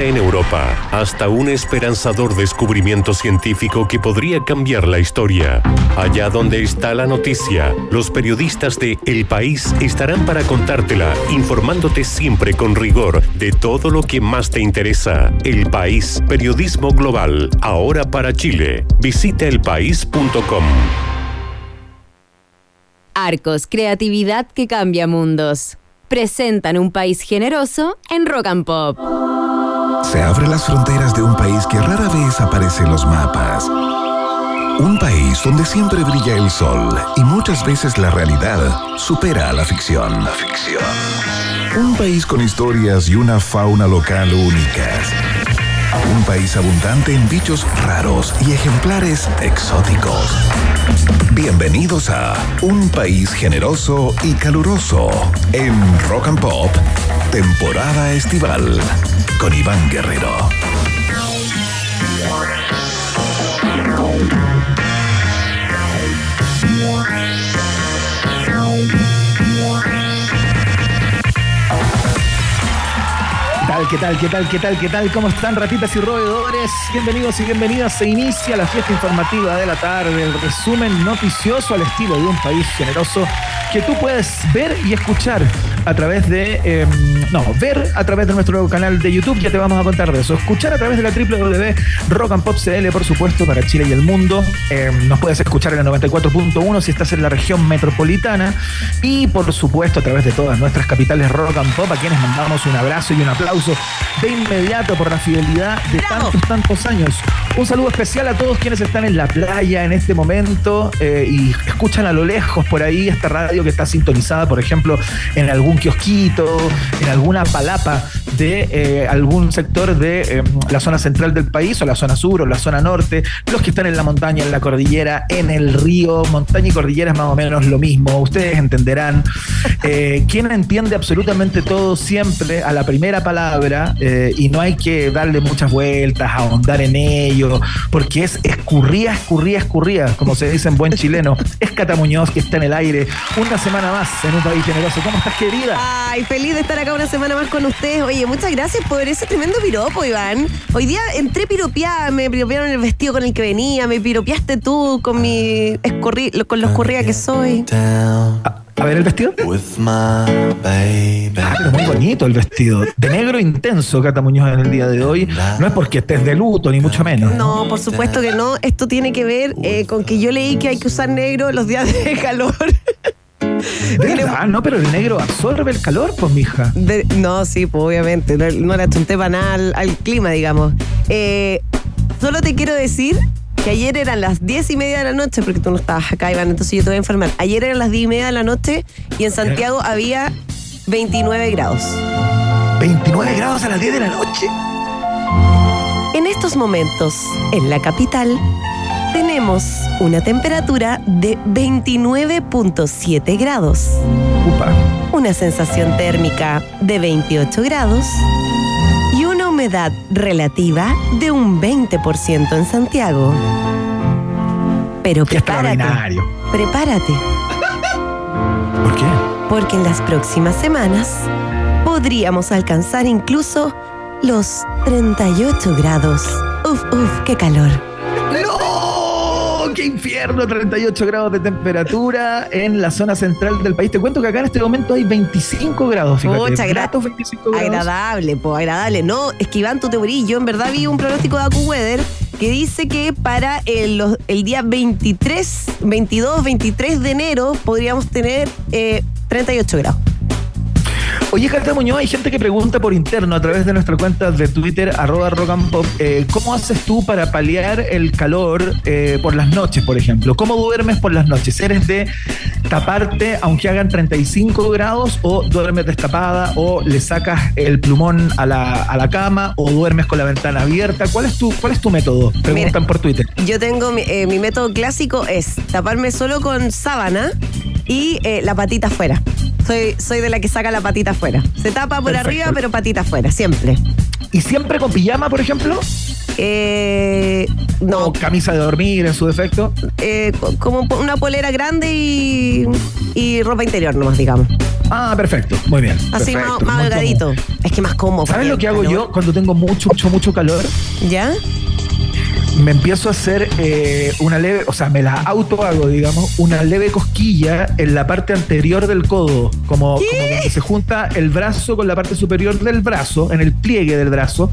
En Europa, hasta un esperanzador descubrimiento científico que podría cambiar la historia. Allá donde está la noticia, los periodistas de El País estarán para contártela, informándote siempre con rigor de todo lo que más te interesa. El País, periodismo global, ahora para Chile. Visita elpaís.com. Arcos, creatividad que cambia mundos. Presentan un país generoso en Rock and Pop. Se abren las fronteras de un país que rara vez aparece en los mapas. Un país donde siempre brilla el sol y muchas veces la realidad supera a la ficción. La ficción. Un país con historias y una fauna local únicas. Un país abundante en bichos raros y ejemplares exóticos. Bienvenidos a Un país generoso y caluroso en Rock and Pop, temporada estival con Iván Guerrero. ¿Qué tal? ¿Qué tal? ¿Qué tal? ¿Qué tal? ¿Cómo están ratitas y roedores? Bienvenidos y bienvenidas. Se inicia la fiesta informativa de la tarde, el resumen noticioso al estilo de un país generoso que tú puedes ver y escuchar a través de, em, no, ver a través de nuestro canal de YouTube, ya te vamos a contar de eso, escuchar a través de la www Rock and Pop CL, por supuesto, para Chile y el mundo. Em, nos puedes escuchar en el 94.1 si estás en la región metropolitana y, por supuesto, a través de todas nuestras capitales Rock and Pop, a quienes mandamos un abrazo y un aplauso de inmediato por la fidelidad de tantos, tantos años. Un saludo especial a todos quienes están en la playa en este momento eh, y escuchan a lo lejos por ahí esta radio que está sintonizada, por ejemplo, en algún kiosquito, en alguna palapa de eh, algún sector de eh, la zona central del país o la zona sur o la zona norte, los que están en la montaña, en la cordillera, en el río, montaña y cordillera es más o menos lo mismo, ustedes entenderán. ¿Quién entiende absolutamente todo siempre a la primera palabra y no hay que darle muchas vueltas, ahondar en ello, porque es escurría, escurría, escurría, como se dice en buen chileno. Es Cata Muñoz que está en el aire una semana más en un país generoso. ¿Cómo estás, querida? Ay, feliz de estar acá una semana más con ustedes. Oye, muchas gracias por ese tremendo piropo, Iván. Hoy día entré piropeada, me piropearon el vestido con el que venía, me piropeaste tú con mi escorri con lo escurrida que soy. A, ver el vestido. Ah, pero muy bonito el vestido. De negro intenso, Cata Muñoz, en el día de hoy. No es porque estés de luto, ni mucho menos. No, por supuesto que no. Esto tiene que ver eh, con que yo leí que hay que usar negro los días de calor. ¿Verdad? No, pero el negro absorbe el calor, pues, mija. no, sí, pues obviamente. No, no le achunté para nada al, clima, digamos. Eh, solo te quiero decir que ayer eran las diez y media de la noche, porque tú no estabas acá, Iván, entonces yo te voy a informar. Ayer eran las diez y media de la noche y en Santiago había 29 grados. ¿29 grados a las 10 de la noche? En estos momentos, en la capital, tenemos una temperatura de 29.7 grados. Una sensación térmica de 28 grados humedad relativa de un 20% en Santiago. Pero prepárate. Prepárate. ¿Por qué? Porque en las próximas semanas podríamos alcanzar incluso los 38 grados. Uf, uf, qué calor qué infierno, 38 grados de temperatura en la zona central del país. Te cuento que acá en este momento hay 25 grados, fíjate. Muchas grados. Agradable, pues agradable. No, es que Iván, tú te Yo en verdad vi un pronóstico de AcuWeather que dice que para el, el, día 23, 22, 23 de enero podríamos tener 38 eh, grados. Oye, Carta Muñoz, hay gente que pregunta por interno a través de nuestra cuenta de Twitter, arroba rock and pop, eh, ¿cómo haces tú para paliar el calor eh, por las noches, por ejemplo? ¿Cómo duermes por las noches? ¿Eres de taparte aunque hagan 35 grados o duermes destapada o le sacas el plumón a la, cama o duermes con la ventana abierta? ¿Cuál es tu, cuál es tu método? Preguntan por Twitter. Yo tengo, mi, eh, mi método clásico es taparme solo con sábana y la patita afuera. Soy, soy de la que saca la patita afuera. Se tapa por arriba, pero patita afuera, siempre. ¿Y siempre con pijama, por ejemplo? Eh, no. ¿O camisa de dormir en su defecto? Eh, como una polera grande y, y ropa interior nomás, digamos. Ah, perfecto, muy bien. Así perfecto, más, más cómodo. Es que más cómodo. ¿Sabes lo que hago calor- yo cuando tengo mucho, mucho, mucho calor? ¿Ya? Me empiezo a hacer eh, una leve, o sea, me la auto hago, digamos, una leve cosquilla en la parte anterior del codo, como, como donde se junta el brazo con la parte superior del brazo, en el pliegue del brazo,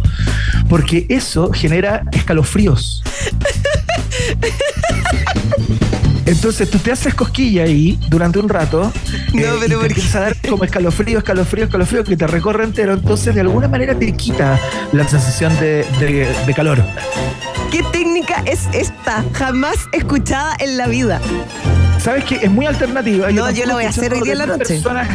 porque eso genera escalofríos. Entonces tú te haces cosquilla ahí durante un rato No, eh, pero y te ¿por qué? empieza a dar como escalofrío, escalofrío, escalofrío que te recorre entero. Entonces de alguna manera te quita la sensación de, de- de calor. ¿Qué técnica es esta? Jamás escuchada en la vida. ¿Sabes que Es muy alternativa. No, yo lo voy a hacer hoy día en la noche. Personas,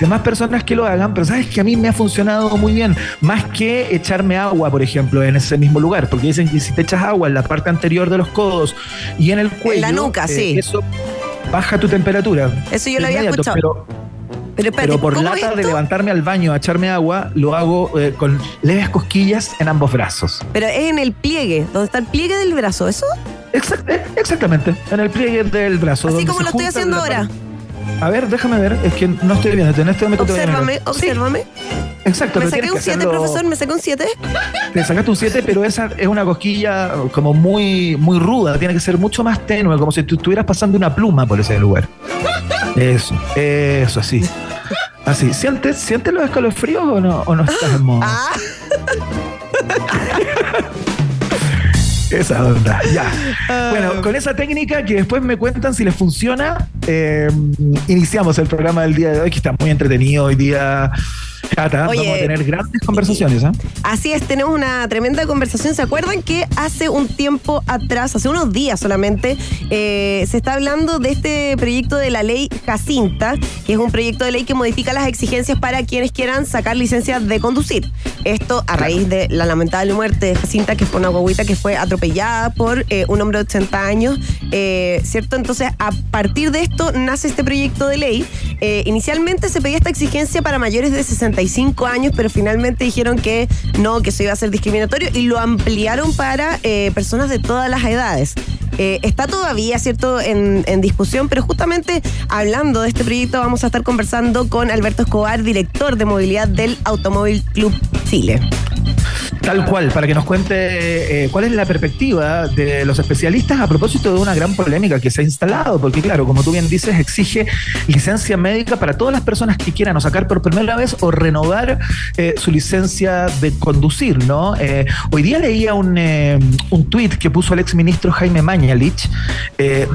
de más personas que lo hagan, pero sabes que a mí me ha funcionado muy bien. Más que echarme agua, por ejemplo, en ese mismo lugar. Porque dicen que si te echas agua en la parte anterior de los codos y en el cuello. la nuca, eh, sí. Eso baja tu temperatura. Eso yo lo había escuchado. Pero, Pero espérate, pero por ¿cómo lata de esto? levantarme al baño a echarme agua, lo hago eh, con leves cosquillas en ambos brazos. Pero es en el pliegue, donde está el pliegue del brazo, ¿eso? Exact- eh, exactamente, en el pliegue del brazo. Así como lo estoy haciendo ahora. A ver, déjame ver, es que no estoy viendo. En este momento te a mirar. Obsérvame, Sí, obsérvame. exacto, Me saqué un que 7, hacerlo- profesor, me saqué un 7. Te sacaste un 7, pero esa es una cosquilla como muy, muy ruda. Tiene que ser mucho más tenue, como si tú estuvieras pasando una pluma por ese lugar. Eso, eso, así. Así. ¿Sientes, ¿sientes los escalofríos o no, o no estás en modo? Ah, Esa onda, ya. Ah. Bueno, con esa técnica que después me cuentan si les funciona, eh, iniciamos el programa del día de hoy, que está muy entretenido hoy día. Cata, Oye. vamos a tener grandes conversaciones, ¿ah? Así es, tenemos una tremenda conversación. ¿Se acuerdan que hace un tiempo atrás, hace unos días solamente, eh, se está hablando de este proyecto de la ley Jacinta, que es un proyecto de ley que modifica las exigencias para quienes quieran sacar licencias de conducir? Esto a raíz de la lamentable muerte de Jacinta, que fue una guaguita que fue atropellada por eh, un hombre de 80 años, eh, ¿cierto? Entonces, a partir de esto nace este proyecto de ley. Eh, inicialmente se pedía esta exigencia para mayores de 65 años, pero finalmente dijeron que no, que eso iba a ser discriminatorio y lo ampliaron para eh, personas de todas las edades. Eh, está todavía, ¿cierto?, en, en discusión, pero justamente hablando de este proyecto vamos a estar conversando con Alberto Escobar, director de movilidad del Automóvil Club Chile. Tal cual, para que nos cuente eh, cuál es la perspectiva de los especialistas a propósito de una gran polémica que se ha instalado, porque claro, como tú bien dices, exige licencia médica para todas las personas que quieran o sacar por primera vez o renovar eh, su licencia de conducir, ¿no? Eh, hoy día leía un, un tuit que puso el exministro Jaime Mañalich,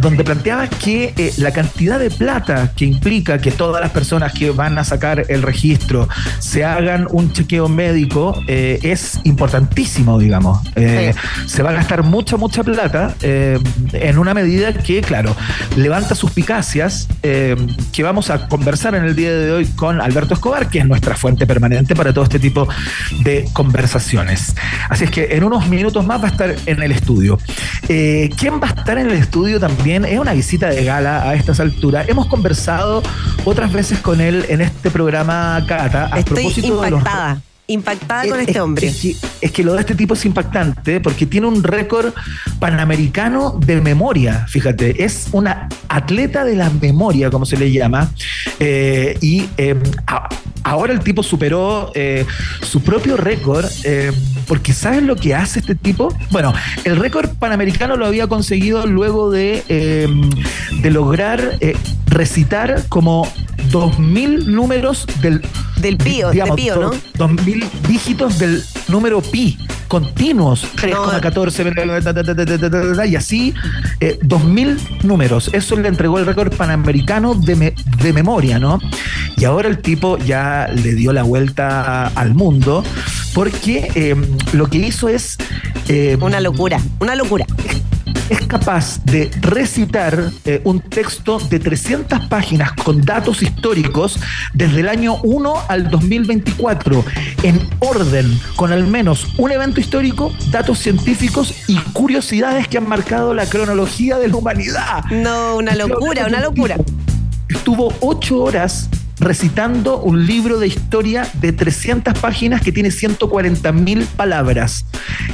donde planteaba que la cantidad de plata que implica que todas las personas que van a sacar el registro se hagan un chequeo médico es importantísimo, digamos. Eh, Se va a gastar mucha, mucha plata eh, en una medida que, claro, levanta suspicacias eh, que vamos a conversar en el día de hoy con Alberto Escobar, que es nuestra fuente permanente para todo este tipo de conversaciones. Así es que en unos minutos más va a estar en el estudio. Eh, ¿Quién va a estar en el estudio también? Es una visita de gala a estas alturas. Hemos conversado otras veces con él en este programa Cata a Estoy propósito de los impactada, con es- este es- hombre. Es que, es que lo de este tipo es impactante porque tiene un récord panamericano de memoria, fíjate, es una atleta de la memoria, como se le llama, eh, y eh, a- ahora el tipo superó eh, su propio récord, eh, porque ¿sabes lo que hace este tipo? Bueno, el récord panamericano lo había conseguido luego de, eh, de lograr recitar como 2.000 números del Del pío, digamos, pío, ¿no? do- 2000 dígitos del número pi continuos 3,14 y así eh, 2000 números eso le entregó el récord panamericano de, me- de memoria no y ahora el tipo ya le dio la vuelta al mundo porque eh, lo que hizo es eh, Una locura, una locura. es capaz de recitar eh, un texto de 300 páginas con datos históricos desde el año 1 al 2024, en orden, con al menos un evento histórico, datos científicos y curiosidades que han marcado la cronología de la humanidad. No, una locura, una locura. Estuvo ocho horas recitando un libro de historia de 300 páginas que tiene 140 mil palabras.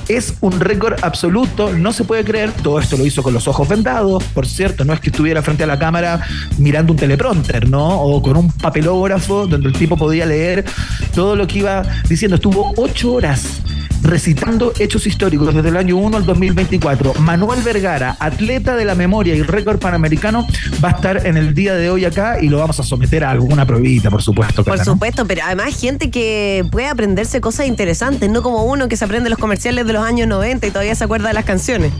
Es un récord absoluto, no se puede creer. Todo esto lo hizo con los ojos vendados, por cierto, no es que estuviera frente a la cámara mirando un teleprompter, ¿no? O con un papelógrafo donde el tipo podía leer todo lo que iba diciendo. Estuvo ocho horas recitando hechos históricos desde el año 1 al 2024. Manuel Vergara, atleta de la memoria y récord panamericano, va a estar en el día de hoy acá y lo vamos a someter a alguna pruebita, por supuesto. Por supuesto, pero además gente que puede aprenderse cosas interesantes, no como uno que se aprende los comerciales de los años 90 y todavía se acuerda de las canciones.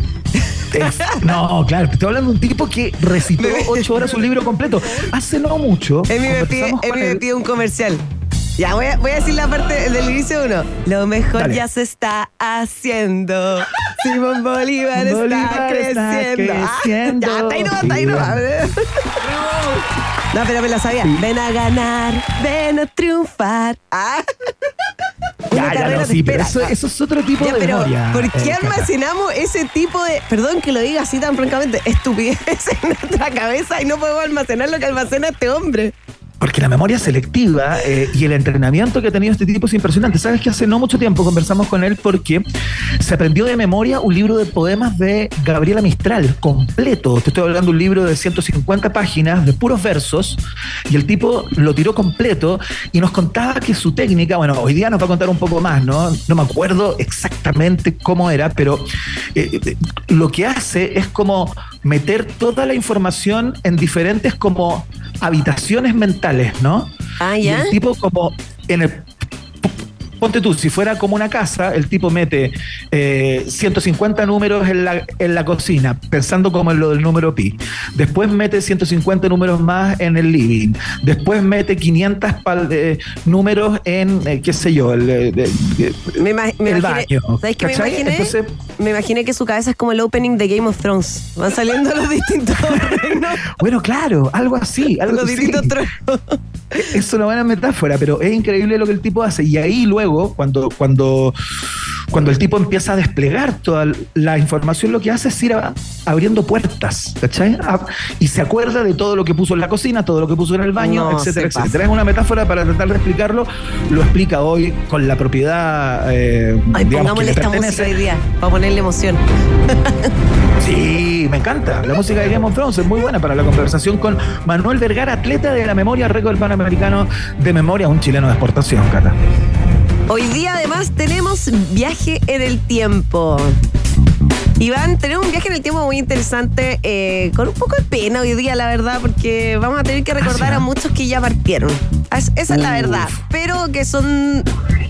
no, claro, te estoy hablando de un tipo que recitó ocho horas un libro completo. Hace no mucho. Él me pide un comercial. Ya, voy a, voy a decir la parte del inicio uno. Lo mejor ya se está haciendo. Simón Bolívar, está creciendo. Ah, ya, está ahí no, está ahí no. No, pero me lo sabía. Ven a ganar, ven a triunfar. Ah. Ya, ya, no, sí, pero eso, eso, es otro tipo de pero memoria, ¿Por qué eh, almacenamos ese tipo de, perdón que lo diga así tan francamente, estupidez en nuestra cabeza y no podemos almacenar lo que almacena este hombre? Porque la memoria selectiva eh, y el entrenamiento que ha tenido este tipo es impresionante. Sabes que hace no mucho tiempo conversamos con él porque se aprendió de memoria un libro de poemas de Gabriela Mistral, completo. Te estoy hablando de un libro de 150 páginas de puros versos y el tipo lo tiró completo y nos contaba que su técnica, bueno, hoy día nos va a contar un poco más, ¿no? No me acuerdo exactamente cómo era, pero eh, eh, lo que hace es como meter toda la información en diferentes como habitaciones mentales, ¿no? Ah, ya. el tipo como en el ponte tú, si fuera como una casa, el tipo mete 150 eh, números en la, en la cocina, pensando como en lo del número pi. Después mete 150 números más en el living. Después mete 500 números en, eh, qué sé yo, el, eh, me el baño. ¿Sabes qué me imaginé? Me imaginé que su cabeza es como el opening de Game of Thrones. Van saliendo los distintos Bueno, claro, algo así. Algo los distintos Es una buena metáfora, pero es increíble lo que el tipo hace. Y ahí luego, cuando, cuando, cuando el tipo empieza a desplegar toda la información, lo que hace es ir abriendo puertas, ¿cachai? y se acuerda de todo lo que puso en la cocina, todo lo que puso en el baño, etcétera, etcétera. Es una metáfora para tratar de explicarlo. Lo explica hoy con la propiedad. Eh, Ay, pongámosle esta música hoy día, para ponerle emoción. sí, me encanta. La música de Game of Thrones es muy buena para la conversación con Manuel Vergara, atleta de la memoria, récord Panamericano de memoria, un chileno de exportación, Cata. Hoy día además tenemos viaje en el tiempo. Iván, tenemos un viaje en el tiempo muy interesante, eh, con un poco de pena hoy día, la verdad, porque vamos a tener que recordar a muchos que ya partieron. esa es la verdad, pero que son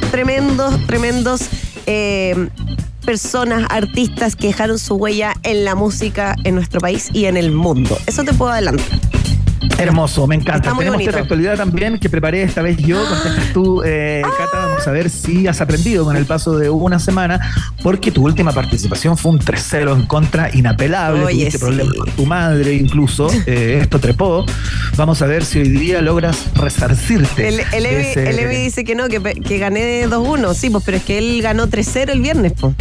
tremendos, tremendos eh, personas, artistas que dejaron su huella en la música en nuestro país y en el mundo. Eso te puedo adelantar. Hermoso, me encanta. Tenemos otra actualidad también que preparé esta vez yo. Contestas tú, eh, Cata. Vamos a ver si has aprendido con el paso de una semana, porque tu última participación fue un 3-0 en contra inapelable. Oye, Tuviste problemas con tu madre, incluso. Eh, esto trepó. Vamos a ver si hoy día logras resarcirte. El, el, dice que no, que, que gané 2-1. Sí, pues, pero es que él ganó 3-0 el viernes, pues.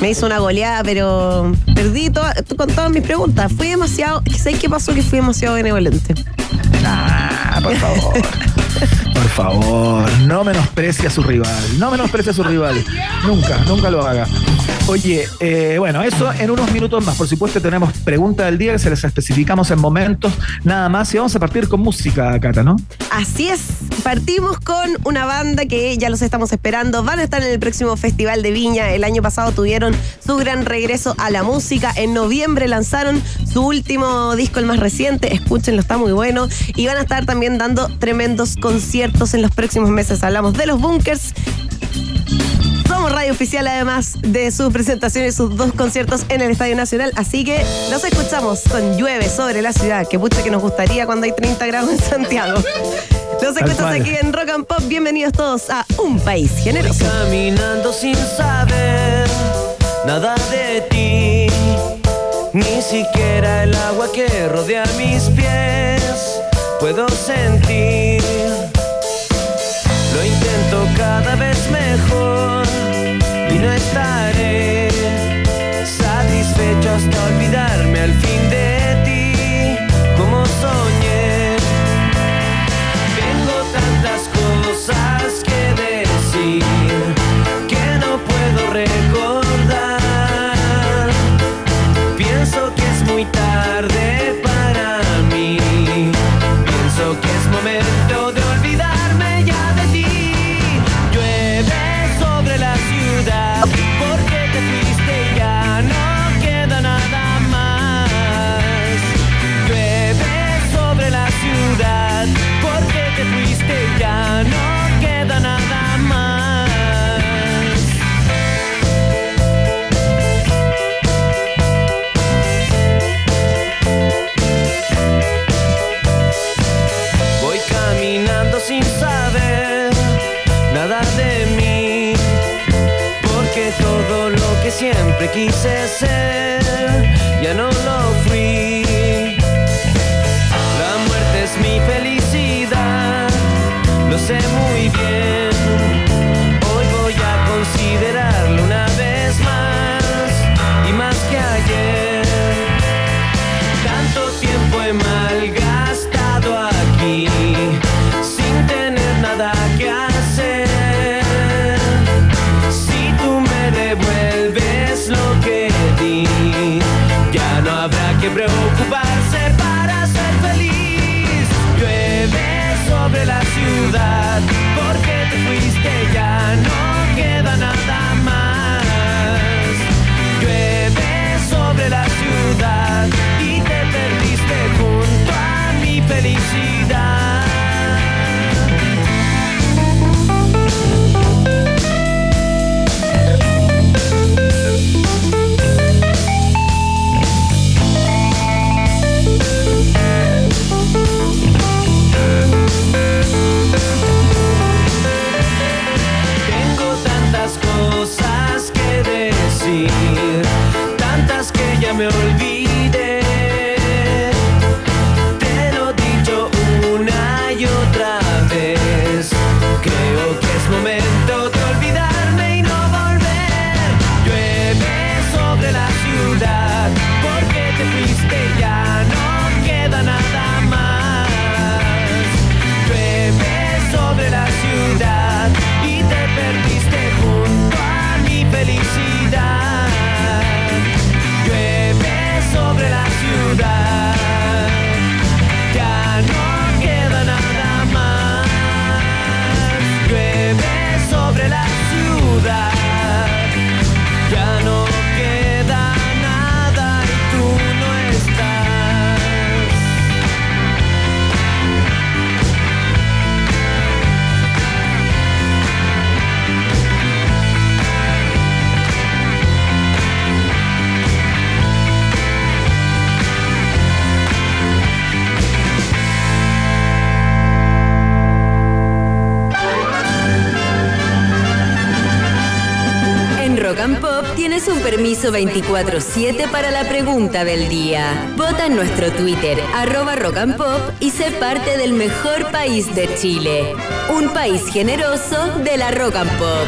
Me hizo una goleada, pero perdí con todas mis preguntas. Fui demasiado. ¿Sabes qué pasó? Que fui demasiado benevolente. Ah, por favor. Por favor, no menosprecie a su rival. No menosprecie a su rival. Nunca, nunca lo haga. Oye, eh, bueno, eso en unos minutos más. Por supuesto, tenemos pregunta del día que se les especificamos en momentos nada más. Y vamos a partir con música, Cata, ¿no? Así es. Partimos con una banda que ya los estamos esperando. Van a estar en el próximo Festival de Viña. El año pasado tuvieron su gran regreso a la música. En noviembre lanzaron su último disco, el más reciente. Escúchenlo, está muy bueno. Y van a estar también dando tremendos conciertos en los próximos meses. Hablamos de los bunkers somos radio oficial además de sus presentaciones, sus dos conciertos en el Estadio Nacional. Así que nos escuchamos con Llueve sobre la ciudad, que pucha que nos gustaría cuando hay 30 grados en Santiago. Los escuchas aquí en Rock and Pop. Bienvenidos todos a Un País Generoso. Caminando sin saber nada de ti, ni siquiera el agua que rodea mis pies puedo sentir. Lo intento cada vez mejor y no estaré satisfecho hasta olvidarme permiso 24-7 para la pregunta del día. Vota en nuestro Twitter, arroba Rock Pop, y sé parte del mejor país de Chile. Un país generoso de la Rock and Pop.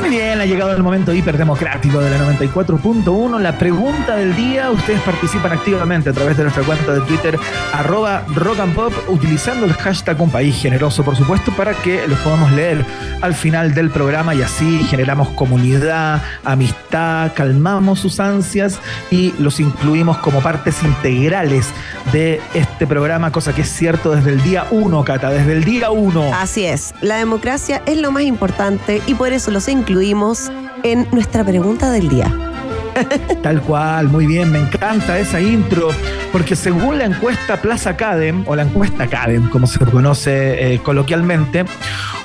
Muy bien, ha llegado el momento hiperdemocrático de la 94.1. La pregunta del día, ustedes participan activamente a través de nuestra cuenta de Twitter, arroba rock pop, utilizando el hashtag un país generoso, por supuesto, para que los podamos leer al final del programa y así generamos comunidad, amistad, calmamos sus ansias y los incluimos como partes integrales de este programa, cosa que es cierto desde el día 1, Cata, desde el día 1. Así es, la democracia es lo más importante y por eso los incluimos en nuestra pregunta del día. Tal cual, muy bien, me encanta esa intro, porque según la encuesta Plaza Academ, o la encuesta Academ, como se conoce eh, coloquialmente,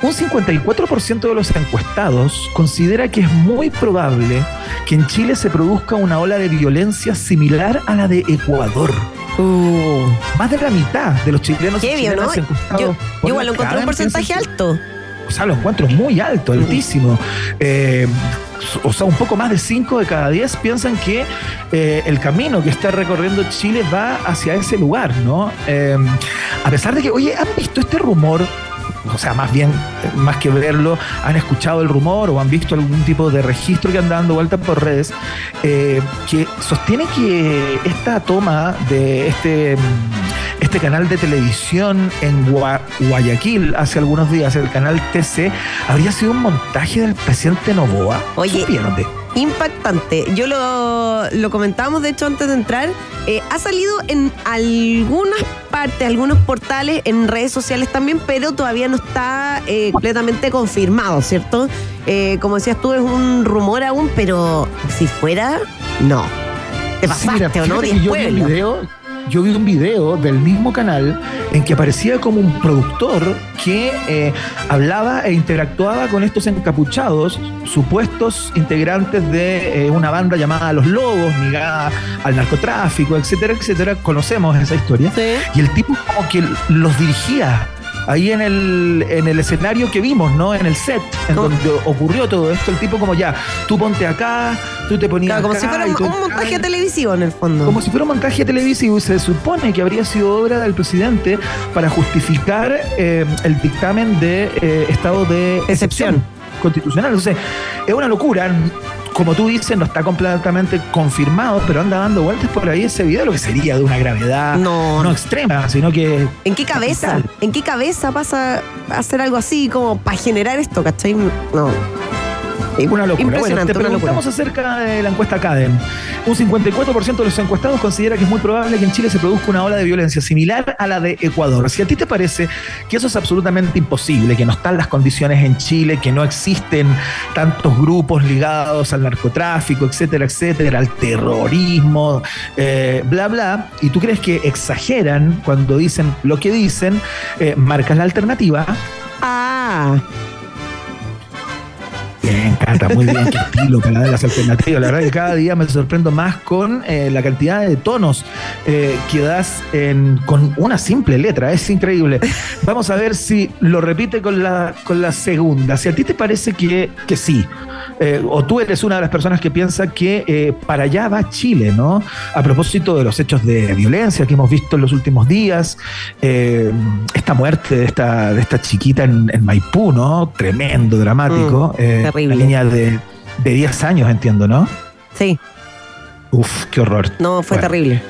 un 54% de los encuestados considera que es muy probable que en Chile se produzca una ola de violencia similar a la de Ecuador. Más de la mitad de los chilenos y Qué bien, chilenas ¿no? encuestados Yo, por yo igual la lo encontré un porcentaje alto. O sea, lo encuentro muy alto, altísimo. Eh, o sea, un poco más de 5 de cada 10 piensan que eh, el camino que está recorriendo Chile va hacia ese lugar, ¿no? Eh, a pesar de que, oye, ¿han visto este rumor? O sea, más bien, más que verlo, han escuchado el rumor o han visto algún tipo de registro que anda dando vuelta por redes eh, que sostiene que esta toma de este, mm, este canal de televisión en Gua- Guayaquil hace algunos días, el canal TC, habría sido un montaje del presidente Novoa. Oye, ¿Qué pierde? Impactante. Yo lo, lo comentábamos, de hecho, antes de entrar. Eh, ha salido en algunas partes, algunos portales, en redes sociales también, pero todavía no está eh, completamente confirmado, ¿cierto? Eh, como decías tú, es un rumor aún, pero si fuera, no. Te Sí, pasaste, mira, ¿o no? Diez yo vi pueblos. video, yo vi un video del mismo canal en que aparecía como un productor que eh, hablaba e interactuaba con estos encapuchados, supuestos integrantes de eh, una banda llamada Los Lobos, ligada al narcotráfico, etcétera, etcétera. Conocemos esa historia. Sí. Y el tipo como que los dirigía ahí en el, en el escenario que vimos, ¿no? En el set, en ¿Cómo? donde ocurrió todo esto, el tipo como ya, tú ponte acá, tú te ponías Claro, como acá si fuera un, acá, montaje y- televisivo en el fondo. como si fuera un montaje televisivo y se supone que habría sido obra del presidente para justificar eh, el dictamen de eh, estado de Excepción. constitucional. Entonces, es una locura. Como tú dices, no está completamente confirmado, pero anda dando vueltas por ahí ese video, lo que sería de una gravedad No. no extrema, sino que ¿En qué cabeza? ¿En qué cabeza pasa a hacer algo así como para generar esto, cachai? No. Una locura. Bueno, Impresionante, te una locura. preguntamos acerca de la encuesta CADEM. Un 54% de los encuestados considera que es muy probable que en Chile se produzca una ola de violencia similar a la de Ecuador. Si a ti te parece que eso es absolutamente imposible, que no están las condiciones en Chile, que no existen tantos grupos ligados al narcotráfico, etcétera, etcétera, al terrorismo, eh, bla, bla, y tú crees que exageran cuando dicen lo que dicen, eh, marcas la alternativa. Ah, Bien, Cata, muy bien, qué estilo para las alternativas. La verdad que cada día me sorprendo más con eh, la cantidad de tonos eh, que das con una simple letra. Es increíble. Vamos a ver si lo repite con la, con la segunda. Si a ti te parece que, que sí, eh, o tú eres una de las personas que piensa que eh, para allá va Chile, ¿no? A propósito de los hechos de violencia que hemos visto en los últimos días, eh, esta muerte de esta, de esta chiquita en, en Maipú, ¿no? Tremendo, dramático. Mm, Eh, terrible. Una niña de, de 10 años, entiendo, ¿no? sí. Uf, qué horror. No, fue Bueno, terrible.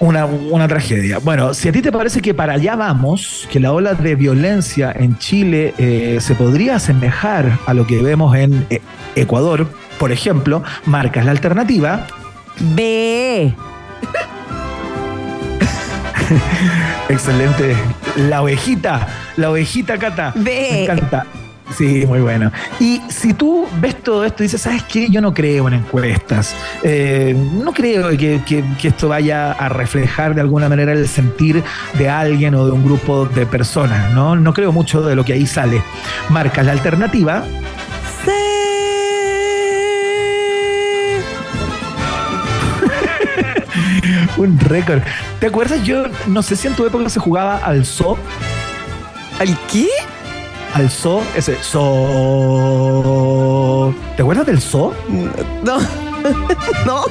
Una, una tragedia. Bueno, si a ti te parece que para allá vamos, que la ola de violencia en Chile eh, se podría asemejar a lo que vemos en eh, Ecuador, por ejemplo, marcas la alternativa. B. Excelente. La ovejita, la ovejita Cata. Ve. Me encanta. Sí, muy bueno. Y si tú ves todo esto y dices, ¿sabes qué? Yo no creo en encuestas. Eh, no creo que, que- esto vaya a reflejar de alguna manera el sentir de alguien o de un grupo de personas, ¿no? No creo mucho de lo que ahí sale. Marcas la alternativa. C. Un récord. ¿Te acuerdas? Yo no sé si en tu época se jugaba al so. ¿Al qué? Al so, ese so. ¿Te acuerdas del so? No. no.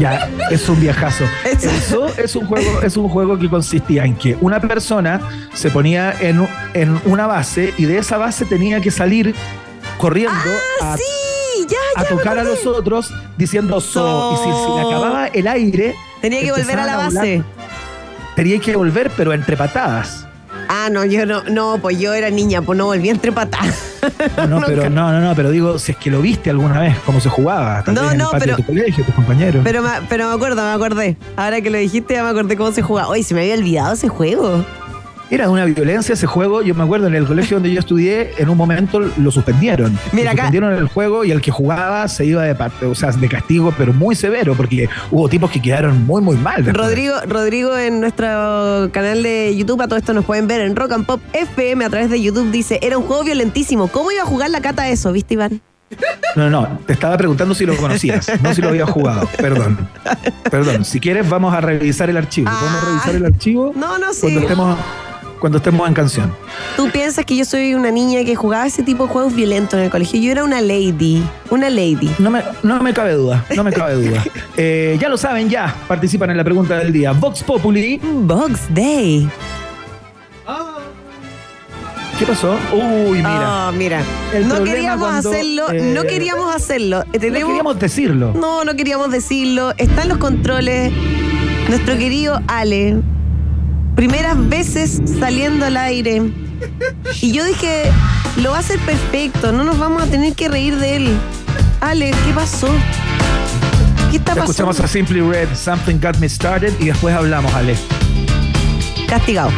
Ya, es un viajazo. Eso. Es un juego, es un juego que consistía en que una persona se ponía en, en una base y de esa base tenía que salir corriendo a, Sí, ya, a ya. tocar a los otros diciendo so. Y si, si le acababa el aire, Tenía que volver a la base. tenía que volver, pero entre patadas. Ah, no, yo no, no, pues yo era niña, pues no volví entre patas. No, no, pero no, no, no, pero digo, si es que lo viste alguna vez, cómo se jugaba, tal No, vez en no, el patio pero- de tu colegio, tus compañeros. Pero me, pero me acuerdo, me acordé. Ahora que lo dijiste, ya me acordé cómo se jugaba. Oye, se me había olvidado ese juego. Era una violencia ese juego. Yo me acuerdo en el colegio donde yo estudié, en un momento lo suspendieron. Mira acá. Suspendieron el juego y el que jugaba se iba de parte, o sea, de castigo, pero muy severo, porque hubo tipos que quedaron muy, muy mal. Rodrigo, Rodrigo en nuestro canal de YouTube, a todo esto nos pueden ver en Rock and Pop FM a través de YouTube, dice, era un juego violentísimo. ¿Cómo iba a jugar la cata eso, viste, Iván? No, no, te estaba preguntando si lo conocías, no si lo habías jugado. Perdón. Perdón. Si quieres, vamos a revisar el archivo. ¿Podemos Ah. revisar el archivo? No, no, sí. Cuando estemos, cuando estemos en canción. Tú piensas que yo soy una niña que jugaba ese tipo de juegos violentos en el colegio. Yo era una lady, una lady. No me, no me cabe duda, no me cabe duda. Eh, ya lo saben, ya participan en la pregunta del día. Vox Populi. Box Day. ¿Qué pasó? Uy, mira. Ah, mira. No problema queríamos cuando, hacerlo, eh, no queríamos hacerlo. No Tenemos- queríamos decirlo. No, no queríamos decirlo. Están los controles. Nuestro querido Ale. Primeras veces saliendo al aire. Y yo dije, lo va a hacer perfecto. No nos vamos a tener que reír de él. Ale, ¿qué pasó? ¿Qué está pasando? escuchamos a Simply Red, Something Got Me Started y después hablamos, Ale. Castigado.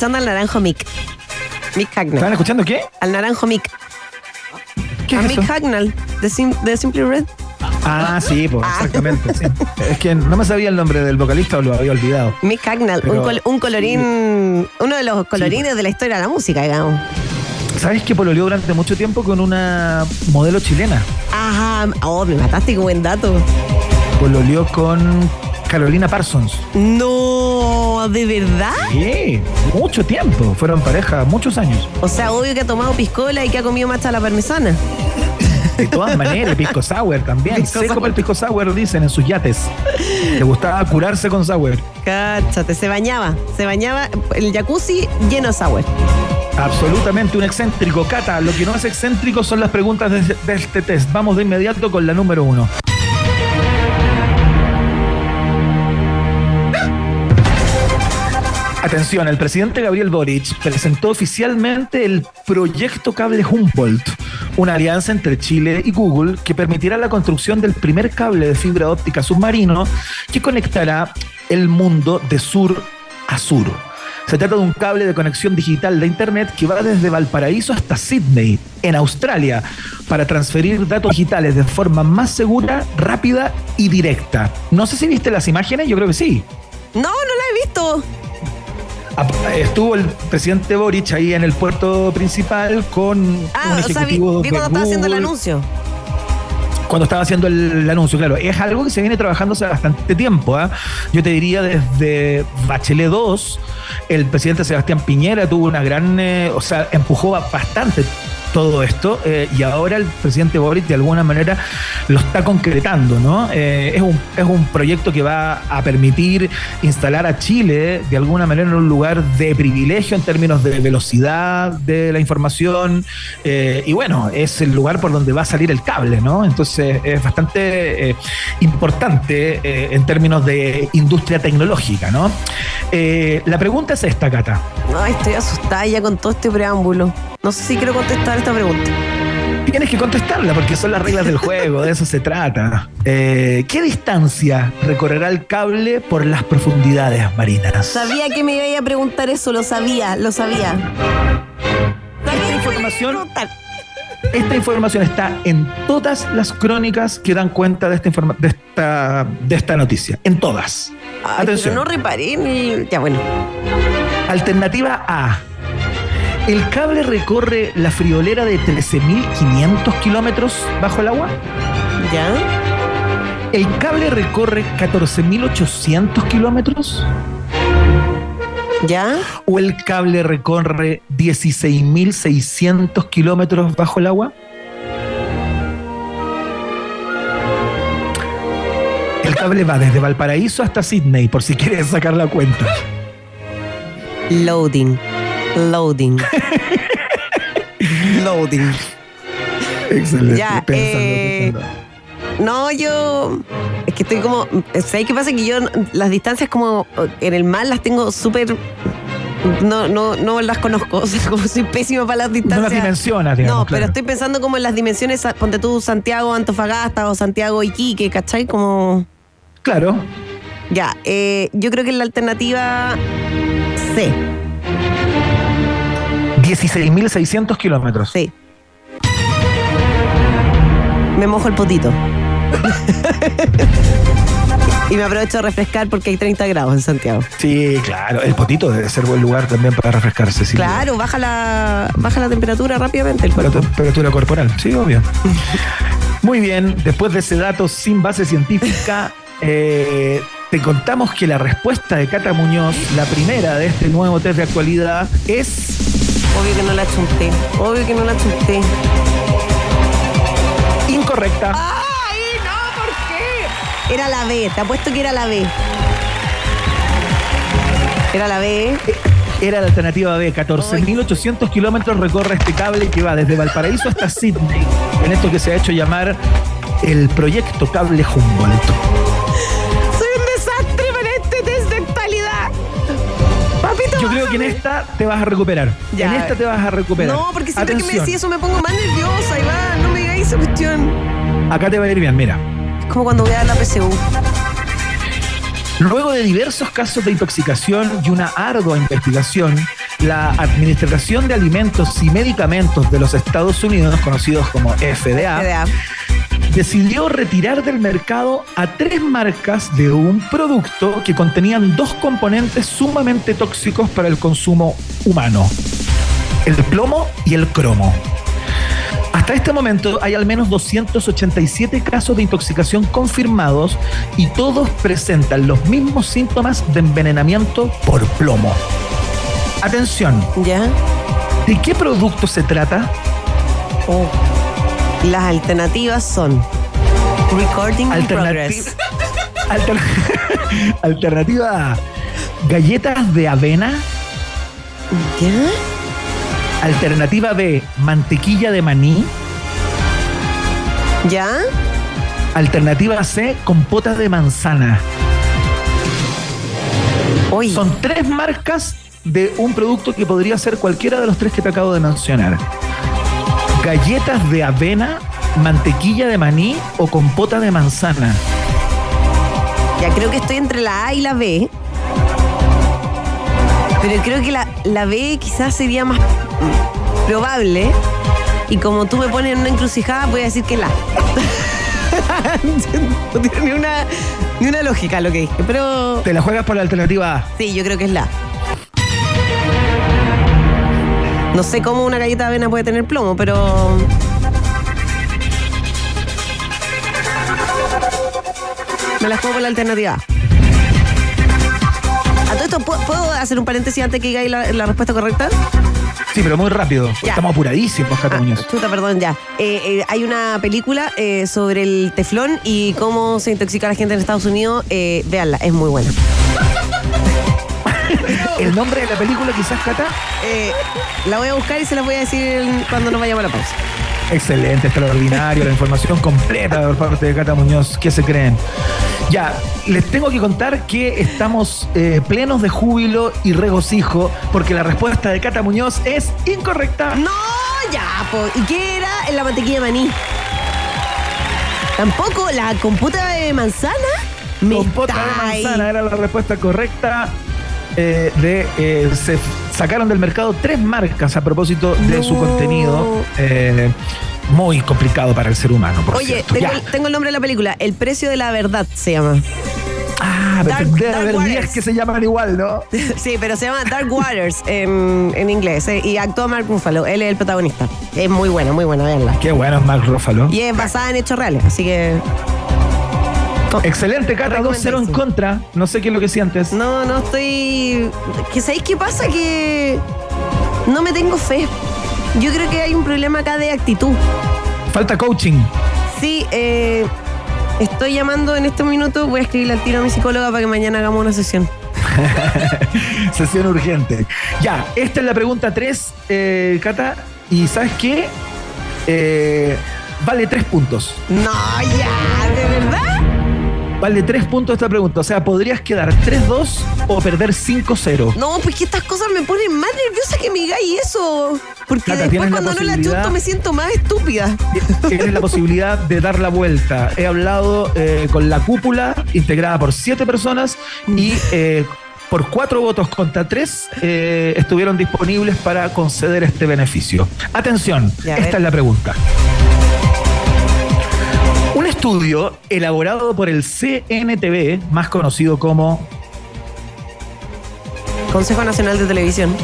Escuchando al naranjo Mick. Mick ¿Estaban Hagnall. escuchando qué? Al naranjo Mick. ¿Qué a es Mick eso? Hagnall, de, Sim- de Simply Red. Ah, sí, pues, Ah. exactamente. sí. Es que no me sabía el nombre del vocalista o lo había olvidado. Mick Hagnall, Pero- un, col- un colorín, uno de los colorines de la historia de la música, digamos. ¿Sabes que pololeó durante mucho tiempo con una modelo chilena? Ajá, oh, me mataste, qué buen dato. Pololeó con Carolina Parsons. No, ¿de verdad? Sí, mucho tiempo. Fueron pareja muchos años. O sea, obvio que ha tomado piscola y que ha comido macha la parmesana. De todas maneras, pisco sour también. Pisco Seco para el pisco sour, dicen en sus yates. Le gustaba curarse con sour. Cáchate, se bañaba, se bañaba el jacuzzi lleno de sour. Absolutamente un excéntrico. Cata, lo que no es excéntrico son las preguntas de, de este test. Vamos de inmediato con la número uno. Atención, el presidente Gabriel Boric presentó oficialmente el proyecto Cable Humboldt, una alianza entre Chile y Google que permitirá la construcción del primer cable de fibra óptica submarino que conectará el mundo de sur a sur. Se trata de un cable de conexión digital de Internet que va desde Valparaíso hasta Sydney, en Australia, para transferir datos digitales de forma más segura, rápida y directa. No sé si viste las imágenes, yo creo que sí. No, no la he visto. Estuvo el presidente Boric ahí en el puerto principal con Ah, un o sea, vi, ejecutivo vi cuando estaba haciendo el anuncio. Cuando estaba haciendo el, el anuncio, claro. Es algo que se viene trabajando hace bastante tiempo. ¿ah? Yo te diría desde Bachelet 2, el presidente Sebastián Piñera tuvo una gran, eh, o sea, empujó ba- bastante todo esto eh, y ahora el presidente Boric de alguna manera lo está concretando, ¿no? Eh, es, un, es un proyecto que va a permitir instalar a Chile de alguna manera en un lugar de privilegio en términos de velocidad de la información eh, y bueno, es el lugar por donde va a salir el cable, ¿no? Entonces es bastante importante en términos de industria tecnológica, ¿no? La pregunta es esta, Cata. Ay, estoy asustada ya con todo este preámbulo. No sé si quiero contestar esta pregunta. Tienes que contestarla porque son las reglas del juego, de eso se trata. Eh, ¿Qué distancia recorrerá el cable por las profundidades marinas? Sabía que me iba a preguntar eso, lo sabía, lo sabía. Sabía que me iba a información-. Esta información está en todas las crónicas que dan cuenta de esta, informa- de esta, de esta noticia. En todas. Ay, Atención. pero no reparé el... Ya, bueno. Alternativa A. ¿El cable recorre la friolera de 13.500 kilómetros bajo el agua? ¿Ya? ¿El cable recorre 14.800 kilómetros? ¿Ya? ¿O el cable recorre 16.600 kilómetros bajo el agua? El cable va desde Valparaíso hasta Sydney, por si quieres sacar la cuenta. Loading. Loading. Loading. Excelente. Ya, pensando, eh. No, yo. Es que estoy como. ¿Sabes qué pasa? Que yo las distancias como en el mar las tengo súper. No, no, no las conozco. O sea, como soy pésima para las No distancias. las dimensionas, digamos. No, pero claro. estoy pensando como en las dimensiones, ponte tú Santiago Antofagasta o Santiago Iquique, ¿cachai? Como. Claro. Ya, eh, yo creo que la alternativa C, 16.600 kilómetros. sí. Me mojo el potito. y me aprovecho de refrescar porque hay 30 grados en Santiago. Sí, claro. El potito debe ser buen lugar también para refrescarse. sí. Claro, baja la, baja la temperatura rápidamente el La cuerpo. temperatura corporal, sí, obvio. Muy bien, después de ese dato sin base científica, eh, te contamos que la respuesta de Cata Muñoz, la primera de este nuevo test de actualidad, es Obvio que no la chunté. Obvio que no la chunté. incorrecta. ¡Ay, no! ¿Por qué? Era la B, te apuesto que era la B. Era la B. Era la alternativa B. 14.800 kilómetros recorre este cable que va desde Valparaíso hasta Sydney, en esto que se ha hecho llamar el proyecto Cable Humboldt. Que en esta te vas a recuperar. Ya. En esta te vas a recuperar. No, porque siempre que me Atención, decís eso me pongo más nerviosa, Iván. No me digáis esa cuestión. Acá te va a ir bien, mira. Es como cuando voy a dar la PSU. Luego de diversos casos de intoxicación y una ardua investigación, la Administración de Alimentos y Medicamentos de los Estados Unidos, conocidos como FDA, FDA. Decidió retirar del mercado a tres marcas de un producto que contenían dos componentes sumamente tóxicos para el consumo humano, el plomo y el cromo. Hasta este momento hay al menos 287 casos de intoxicación confirmados y todos presentan los mismos síntomas de envenenamiento por plomo. Atención, ¿Ya? ¿de qué producto se trata? Oh. Las alternativas son Recording in progress. Alter- Alternativa A, galletas de avena. ¿Ya? Alternativa B, mantequilla de maní. ¿Ya? Alternativa C, compota de manzana. Son tres marcas de un producto que podría ser cualquiera de los tres que te acabo de mencionar. Galletas de avena, mantequilla de maní o compota de manzana. ya creo que estoy entre la A y la B. Pero creo que la, la B quizás sería más probable. Y como tú me pones en una encrucijada, voy a decir que la. no tiene ni una, ni una lógica lo que dije. Pero Te la juegas por la alternativa A. sí, yo creo que es la. No sé cómo una galleta de avena puede tener plomo, pero. Me la juego por la alternativa. A todo esto, ¿puedo, hacer un paréntesis antes que digáis la, la respuesta correcta? Sí, pero muy rápido. Ya. Estamos apuradísimos, Cata Ah, Muñoz. chuta, perdón, ya. Eh, eh, hay una película eh, sobre el teflón y cómo se intoxica la gente en Estados Unidos. Véanla, es muy buena. El nombre de la película, quizás, Cata. Eh, la voy a buscar y se la voy a decir cuando nos vayamos a la pausa. Excelente, extraordinario, la información completa por parte de Cata Muñoz. ¿Qué se creen? Ya, les tengo que contar que estamos eh, plenos de júbilo y regocijo porque la respuesta de Cata Muñoz es incorrecta. No, ya, po. ¿Y qué era en la mantequilla de maní? Tampoco la computa de manzana. Me Compota de manzana era la respuesta correcta. Eh, de, eh, se sacaron del mercado tres marcas a propósito de No. su contenido. eh, muy complicado para el ser humano, por Oye, tengo el, tengo el nombre de la película. El precio de la verdad se llama. Ah, pero Dark- debe Dark haber Waters. 10 que se llaman igual, ¿no? Sí, pero se llama Dark Waters en, en inglés. eh, y actúa Mark Ruffalo. Él es el protagonista. Es muy buena, muy buena, veanla. Qué bueno es Mark Ruffalo. Y es basada en hechos reales, así que. Excelente, Cata, 2-0 en contra. No sé qué es lo que sientes. No, no estoy. ¿Que ¿Sabéis qué pasa? Que no me tengo fe. Yo creo que hay un problema acá de actitud. Falta coaching. Sí, eh, estoy llamando en este minuto. Voy a escribirle al tiro a mi psicóloga para que mañana hagamos una sesión. Sesión urgente. Ya, esta es la pregunta 3, eh, Cata. Y ¿sabes qué? Eh, vale 3 puntos. No, ya, ¿de verdad? Vale 3 puntos esta pregunta. O sea, podrías quedar 3-2 o perder 5-0. No, pues que estas cosas me ponen más nerviosa que me digáis eso. Porque Cata, después la cuando no la chunto me siento más estúpida. Tienes la posibilidad de dar la vuelta. He hablado eh, con la cúpula, integrada por 7 personas, y eh, por 4 votos contra 3 estuvieron disponibles para conceder este beneficio. Atención, Ya, esta es la pregunta. Estudio elaborado por el CNTV, más conocido como Consejo Nacional de Televisión.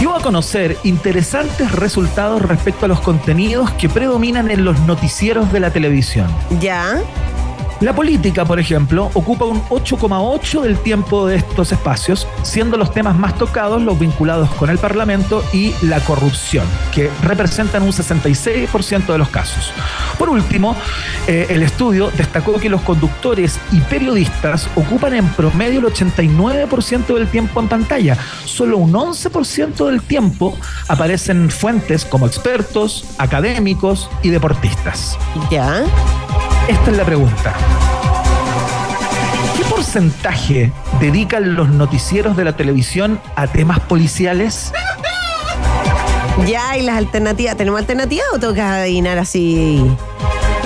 dio a conocer interesantes resultados respecto a los contenidos que predominan en los noticieros de la televisión. Ya. La política, por ejemplo, ocupa un 8,8 del tiempo de estos espacios, siendo los temas más tocados los vinculados con el Parlamento y la corrupción, que representan un 66% de los casos. Por último, eh, el estudio destacó que los conductores y periodistas ocupan en promedio el 89% del tiempo en pantalla. Solo un 11% del tiempo aparecen fuentes como expertos, académicos y deportistas. Ya. Esta es la pregunta. ¿Qué porcentaje dedican los noticieros de la televisión a temas policiales? Ya, y las alternativas. ¿Tenemos alternativas o tengo que adivinar así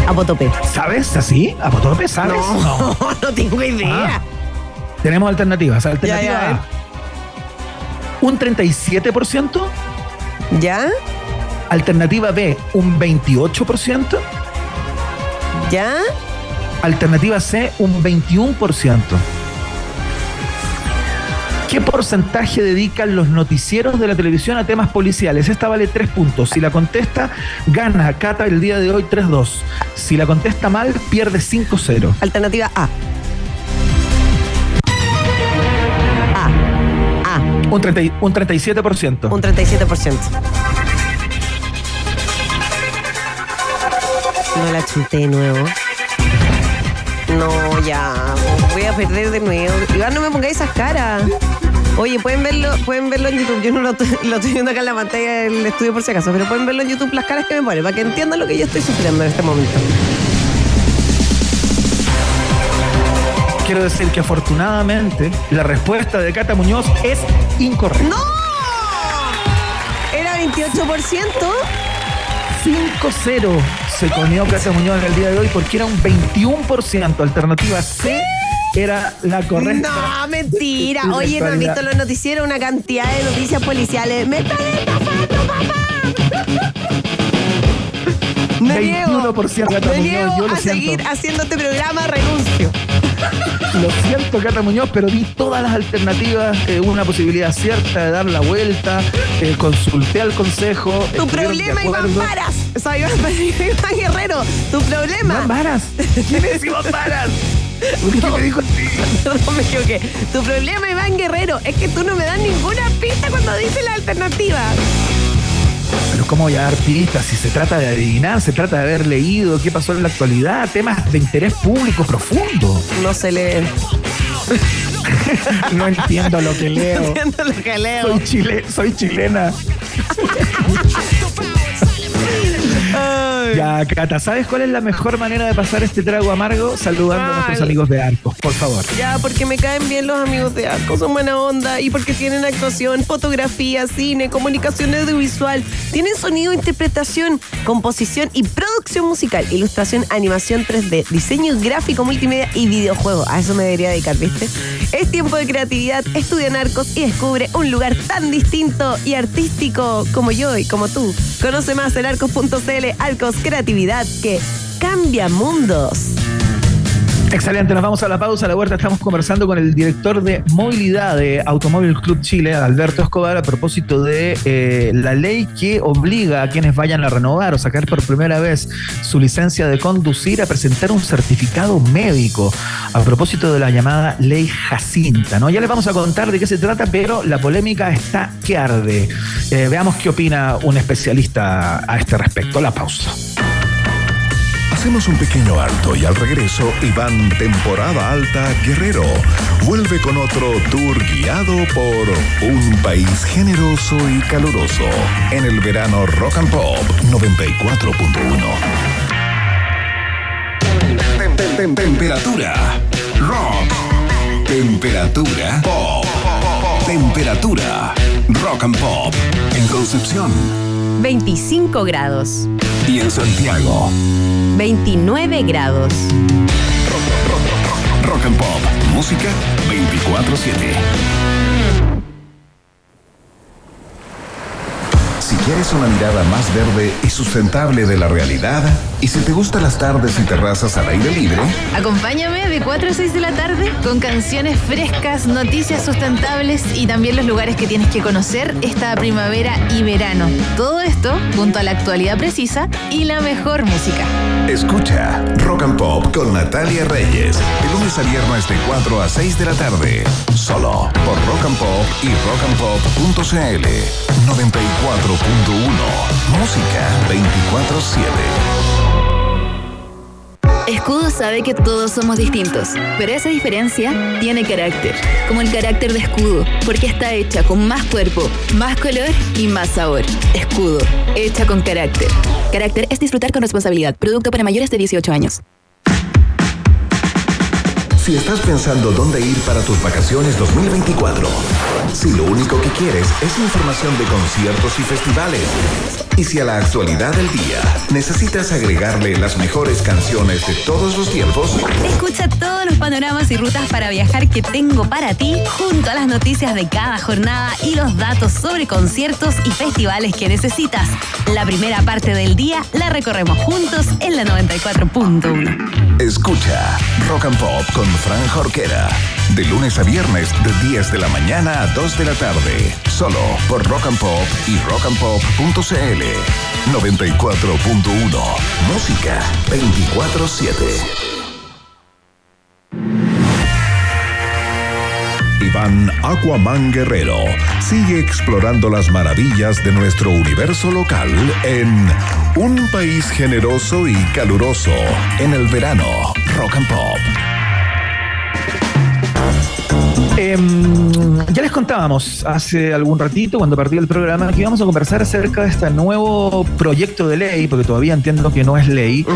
a potope? ¿Sabes así? ¿A Potope, sabes? No, no tengo idea. Ah, Tenemos alternativas. Alternativa Ya, ya. A. Un 37%. ¿Ya? Alternativa B, un 28%. ¿Ya? Alternativa C, un 21%. ¿Qué porcentaje dedican los noticieros de la televisión a temas policiales? Esta vale 3 puntos. Si la contesta, gana Cata el día de hoy 3-2. Si la contesta mal, pierde 5-0. Alternativa A. A. A. Un, 30 y- un 37%. Un 37%. No la chunté de nuevo. No, ya. Voy a perder de nuevo. Iván, no me pongáis esas caras. Oye, pueden verlo, pueden verlo en YouTube. Yo no lo, lo estoy viendo acá en la pantalla del estudio por si acaso, pero pueden verlo en YouTube las caras que me ponen para que entiendan lo que yo estoy sufriendo en este momento. Quiero decir que afortunadamente la respuesta de Cata Muñoz es incorrecta. ¡No! Era 28%. 5-0 se comió Cata Muñoz en el día de hoy porque era un 21%. Alternativa C era la correcta. No, mentira. Oye, no han visto los noticieros, una cantidad de noticias policiales. ¡Me están estafando, papá! Me niego. 21% Cata Me Muñoz, niego yo lo a siento. seguir haciendo este programa, renuncio. Lo siento, Cata Muñoz, pero di todas las alternativas, eh, una posibilidad cierta de dar la vuelta, eh, consulté al consejo. Tu problema, Iván. Varas. O sea, Iván, Iván Guerrero, tu problema. Iván Varas. ¿Quién es Iván Varas? ¿Por qué me dijo así? Perdón, me equivoqué. Tu problema, Iván Guerrero, es que tú no me das ninguna pista cuando dices la alternativa. Pero ¿cómo voy a dar pistas? Si se trata de adivinar, se trata de haber leído qué pasó en la actualidad, temas de interés público profundo. No se leen. No entiendo lo que leo. Entiendo lo que leo. Soy, chile, soy chilena. Ya, Cata, ¿sabes cuál es la mejor manera de pasar este trago amargo? Saludando a nuestros amigos de Arcos, por favor. Ya, porque me caen bien los amigos de Arco, son buena onda y porque tienen actuación, fotografía, cine, comunicación audiovisual, tienen sonido, interpretación, composición y producción musical, ilustración, animación 3D, diseño gráfico, multimedia y videojuego. A eso me debería dedicar, ¿viste? Es tiempo de creatividad, estudia en Arcos y descubre un lugar tan distinto y artístico como yo y como tú. Conoce más en arcos.cl, Arcos Creatividad que cambia mundos. Excelente, nos vamos a la pausa. A la vuelta estamos conversando con el director de movilidad de Automóvil Club Chile, Alberto Escobar, a propósito de eh, la ley que obliga a quienes vayan a renovar o sacar por primera vez su licencia de conducir a presentar un certificado médico. A propósito de la llamada ley Jacinta, ¿no? Ya les vamos a contar de qué se trata, pero la polémica está que arde. Eh, veamos qué opina un especialista a este respecto. La pausa. Hacemos un pequeño alto y al regreso, Iván Temporada Alta Guerrero vuelve con otro tour guiado por un país generoso y caluroso en el verano Rock and Pop 94.1. Tem- tem- tem- Temperatura rock. Temperatura pop. Temperatura rock and pop en Concepción 25 grados, y en Santiago. 29 grados. Rock and Pop. Música 24-7. Quieres una mirada más verde y sustentable de la realidad, y si te gustan las tardes y terrazas al aire libre, Acompáñame de 4 a 6 de la tarde con canciones frescas, noticias sustentables y también los lugares que tienes que conocer esta primavera y verano. Todo esto junto a la actualidad precisa y la mejor música. escucha Rock and Pop con Natalia Reyes. De lunes a viernes de 4 a 6 de la tarde. Solo por Rock and Pop y rockandpop.cl 94.1. Música 24-7. Escudo sabe que todos somos distintos, pero esa diferencia tiene carácter, como el carácter de Escudo, porque está hecha con más cuerpo, más color y más sabor. Escudo, hecha con carácter. Carácter es disfrutar con responsabilidad. Producto para mayores de 18 años. Si estás pensando dónde ir para tus vacaciones 2024, Si lo único que quieres es información de conciertos y festivales. Y si a la actualidad del día necesitas agregarle las mejores canciones de todos los tiempos, Escucha todos los panoramas y rutas para viajar que tengo para ti, junto a las noticias de cada jornada y los datos sobre conciertos y festivales que necesitas. La primera parte del día la recorremos juntos en la 94.1. escucha Rock and Pop con Fran Jorquera. De lunes a viernes de 10 de la mañana a 2 de la tarde. Solo por Rock and Pop y rockandpop.cl. 94.1. Música 24-7. Iván Aquaman Guerrero sigue explorando las maravillas de nuestro universo local en Un país generoso y caluroso en el verano Rock and Pop. Em, ya les contábamos hace algún ratito, cuando partí el programa, que íbamos a conversar acerca de este nuevo proyecto de ley, porque todavía entiendo que no es ley,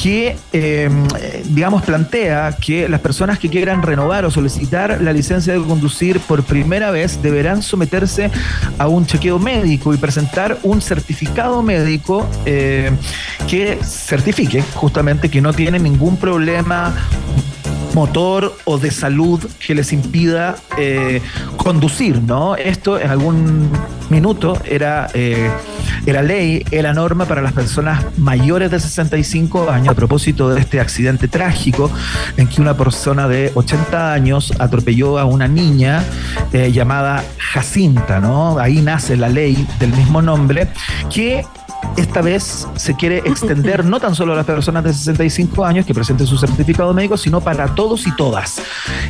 que, em, eh, digamos, plantea que las personas que quieran renovar o solicitar la licencia de conducir por primera vez deberán someterse a un chequeo médico y presentar un certificado médico eh, que certifique justamente que no tienen ningún problema motor o de salud que les impida eh, conducir, ¿no? Esto en algún minuto era, eh, era ley, era norma para las personas mayores de 65 años a propósito de este accidente trágico en que una persona de 80 años atropelló a una niña eh, llamada Jacinta, ¿no? Ahí nace la ley del mismo nombre que esta vez se quiere extender no tan solo a las personas de 65 años que presenten su certificado médico, sino para todos y todas.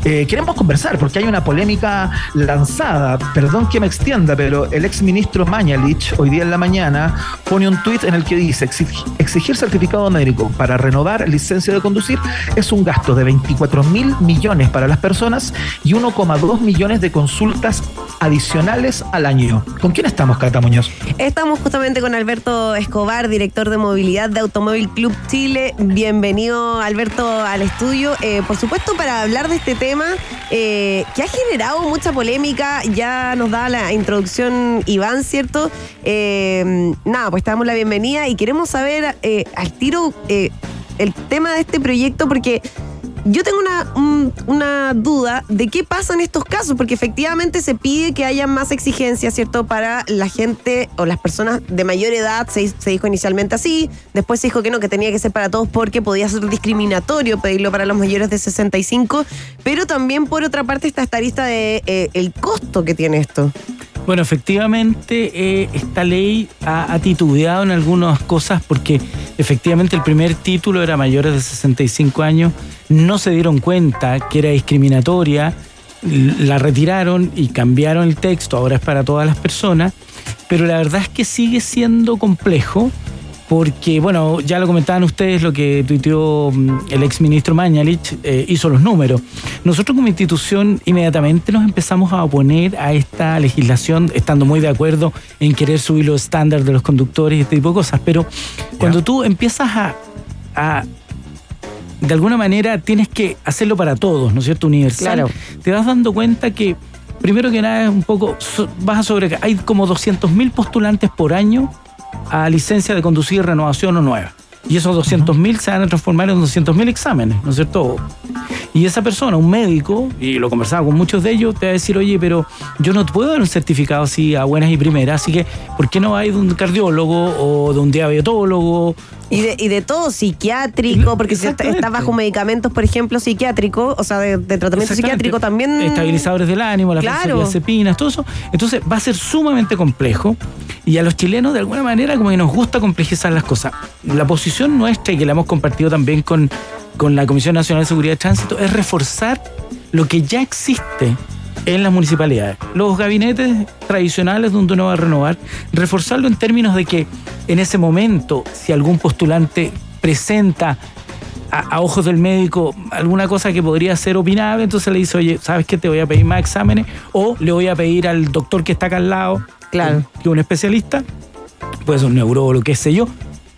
Eh, queremos conversar porque hay una polémica lanzada, perdón que me extienda, pero el ex ministro Mañalich hoy día en la mañana pone un tuit en el que dice "Exig- exigir certificado médico para renovar licencia de conducir es un gasto de 24 mil millones para las personas y 1,2 millones de consultas adicionales al año. ¿Con quién estamos, Cata Muñoz? Estamos justamente con Alberto Escobar, director de movilidad de Automóvil Club Chile. Bienvenido, Alberto, al estudio. Eh, por supuesto, para hablar de este tema eh, que ha generado mucha polémica. Ya nos da la introducción Iván, ¿cierto? Eh, nada, pues te damos la bienvenida y queremos saber al tiro el tema de este proyecto porque yo tengo una, un- una duda de qué pasa en estos casos, porque efectivamente se pide que haya más exigencias, ¿cierto? Para la gente o las personas de mayor edad, se, dijo inicialmente así, después se dijo que no, que tenía que ser para todos porque podía ser discriminatorio pedirlo para los mayores de 65, pero también por otra parte está esta lista de eh, costo que tiene esto. Bueno, efectivamente, eh, esta ley ha, ha titubeado en algunas cosas porque efectivamente el primer título era mayores de 65 años, no se dieron cuenta que era discriminatoria, la retiraron y cambiaron el texto, ahora es para todas las personas, pero la verdad es que sigue siendo complejo porque, bueno, ya lo comentaban ustedes, lo que tuiteó mm, el exministro Mañalich, eh, hizo los números. Nosotros como institución inmediatamente nos empezamos a oponer a esta legislación, estando muy de acuerdo en querer subir los estándares de los conductores y este tipo de cosas, pero cuando tú empiezas a, a de alguna manera tienes que hacerlo para todos, ¿no es cierto? Universal. Claro. Te vas dando cuenta que, primero que nada, es un poco. vas a sobre. Hay como 200.000 postulantes por año a licencia de conducir, renovación o nueva. Y esos 200.000 se van a transformar en 200.000 exámenes, ¿no es cierto? Y esa persona, un médico, y lo conversaba con muchos de ellos, te va a decir, oye, pero yo no te puedo dar un certificado así a buenas y primeras, así que, ¿por qué no hay de un cardiólogo o de un diabetólogo Y de, y de todo psiquiátrico, porque si está, está bajo medicamentos, por ejemplo, psiquiátrico, o sea, de, de tratamiento psiquiátrico también. Estabilizadores del ánimo, las Claro. benzodiazepinas, todo eso. Entonces va a ser sumamente complejo y a los chilenos de alguna manera como que nos gusta complejizar las cosas. La posición nuestra y que la hemos compartido también con, con la Comisión Nacional de Seguridad de Tránsito es reforzar lo que ya existe en las municipalidades. Los gabinetes tradicionales donde uno va a renovar, reforzarlo en términos de que en ese momento, si algún postulante presenta a, a ojos del médico alguna cosa que podría ser opinable, entonces le dice, oye, ¿sabes qué? Te voy a pedir más exámenes o le voy a pedir al doctor que está acá al lado, Claro. que un especialista, puede ser un neurólogo, qué sé yo,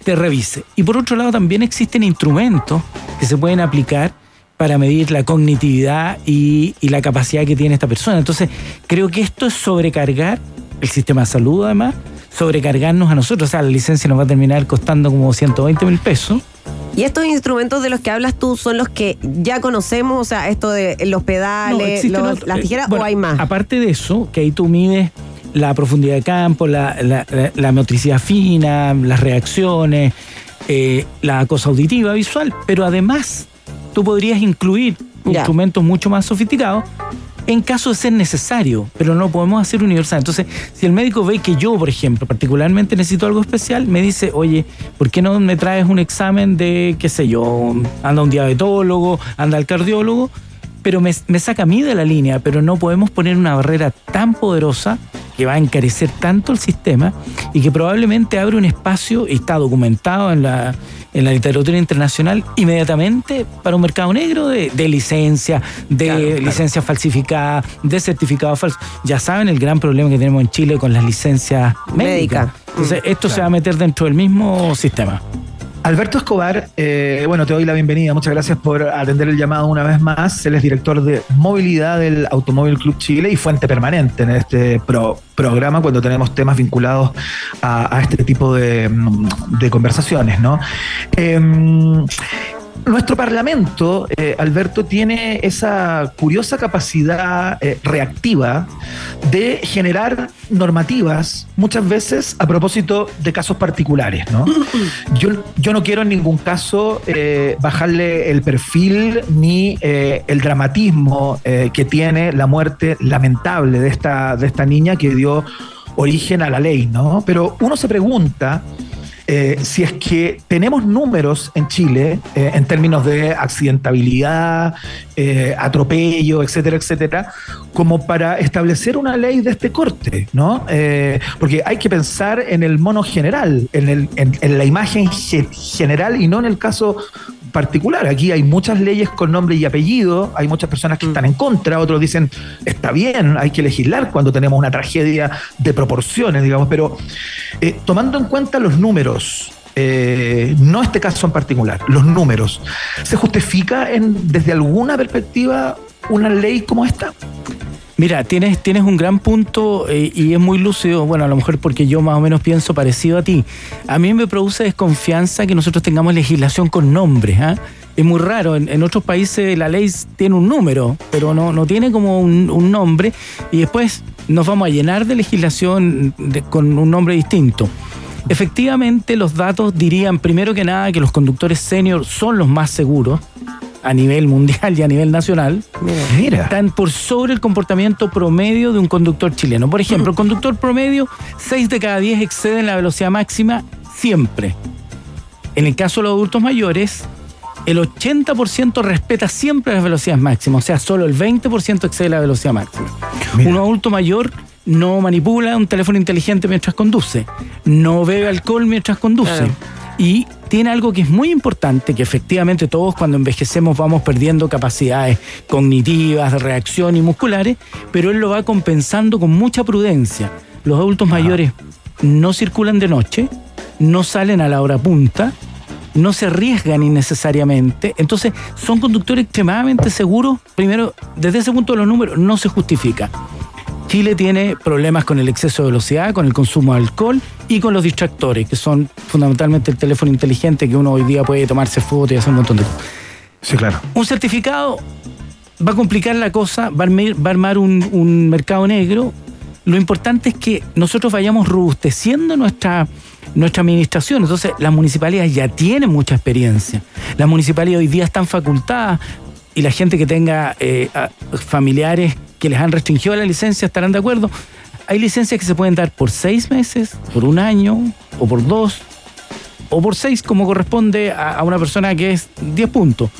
te revise. Y por otro lado también existen instrumentos que se pueden aplicar para medir la cognitividad y, y la capacidad que tiene esta persona. Entonces, creo que esto es sobrecargar el sistema de salud, además, sobrecargarnos a nosotros. O sea, la licencia nos va a terminar costando como 120 mil pesos. Y estos instrumentos de los que hablas tú son los que ya conocemos, o sea, esto de los No, pedales, existen los- las eh, tijeras, bueno, o hay más. Aparte de eso, que ahí tú mides la profundidad de campo, la, la- la- la motricidad fina, las reacciones, eh, la cosa auditiva, visual, pero además tú podrías incluir Ya. instrumentos mucho más sofisticados en caso de ser necesario, pero no lo podemos hacer universal. Entonces, si el médico ve que yo, por ejemplo, particularmente necesito algo especial, me dice, oye, ¿por qué no me traes un examen de, qué sé yo, anda un diabetólogo, anda al cardiólogo? Pero me, me saca a mí de la línea, pero no podemos poner una barrera tan poderosa que va a encarecer tanto el sistema y que probablemente abre un espacio, y está documentado en la, en la literatura internacional, inmediatamente para un mercado negro de, de licencia, de Claro, claro. licencias falsificadas, de certificados falsos. Ya saben el gran problema que tenemos en Chile con las licencias médicas. Médica. Entonces, esto se va a meter dentro del mismo sistema. Alberto Escobar, eh, bueno, te doy la bienvenida. Muchas gracias por atender el llamado una vez más. Él es director de movilidad del Automóvil Club Chile y fuente permanente en este pro- programa cuando tenemos temas vinculados a, este tipo de, de conversaciones, ¿no? Em, nuestro Parlamento, eh, Alberto, tiene esa curiosa capacidad eh, reactiva de generar normativas muchas veces a propósito de casos particulares, ¿no? Yo, yo no quiero en ningún caso eh, bajarle el perfil ni el dramatismo que tiene la muerte lamentable de esta, de esta niña que dio origen a la ley, ¿no? Pero uno se pregunta eh, si es que tenemos números en Chile eh, en términos de accidentabilidad, eh, atropello, etcétera, etcétera, como para establecer una ley de este corte, ¿no? Porque hay que pensar en el mono general, en, el- en- la imagen ge- general y no en el caso particular. Aquí hay muchas leyes con nombre y apellido, hay muchas personas que están en contra, otros dicen, está bien, hay que legislar cuando tenemos una tragedia de proporciones, digamos, pero eh, tomando en cuenta los números, eh, no este caso en particular, los números, ¿se justifica en, desde alguna perspectiva una ley como esta? Mira, tienes, tienes un gran punto eh, y es muy lúcido, bueno, a lo mejor porque yo más o menos pienso parecido a ti. A mí me produce desconfianza que nosotros tengamos legislación con nombres. ¿ah? Es muy raro, en, otros países la ley tiene un número, pero no, no tiene como un, nombre y después nos vamos a llenar de legislación con un nombre distinto. Efectivamente, los datos dirían primero que nada que los conductores senior son los más seguros a nivel mundial y a nivel nacional Mira. están por sobre el comportamiento promedio de un conductor chileno. Por ejemplo, el conductor promedio, 6 de cada 10 exceden la velocidad máxima siempre. En el caso de los adultos mayores, el 80% respeta siempre las velocidades máximas, o sea, solo el 20% excede la velocidad máxima. Mira. Un adulto mayor no manipula un teléfono inteligente mientras conduce, no bebe alcohol mientras conduce. Claro. Y tiene algo que es muy importante, que efectivamente todos cuando envejecemos vamos perdiendo capacidades cognitivas, de reacción y musculares, pero él lo va compensando con mucha prudencia. Los adultos mayores no circulan de noche, no salen a la hora punta, no se arriesgan innecesariamente, entonces son conductores extremadamente seguros. Primero, desde ese punto de los números, no se justifica. Chile tiene problemas con el exceso de velocidad, con el consumo de alcohol y con los distractores, que son fundamentalmente el teléfono inteligente que uno hoy día puede tomarse fotos y hacer un montón de cosas. Sí, claro. Un certificado va a complicar la cosa, va a armar, va a armar un, un mercado negro. Lo importante es que nosotros vayamos robusteciendo nuestra, nuestra administración. Entonces, las municipalidades ya tienen mucha experiencia. Las municipalidades hoy día están facultadas y la gente que tenga eh, familiares que les han restringido la licencia estarán de acuerdo. Hay licencias que se pueden dar por seis meses, por un año o por dos o por seis como corresponde a, a una persona que es 10 puntos.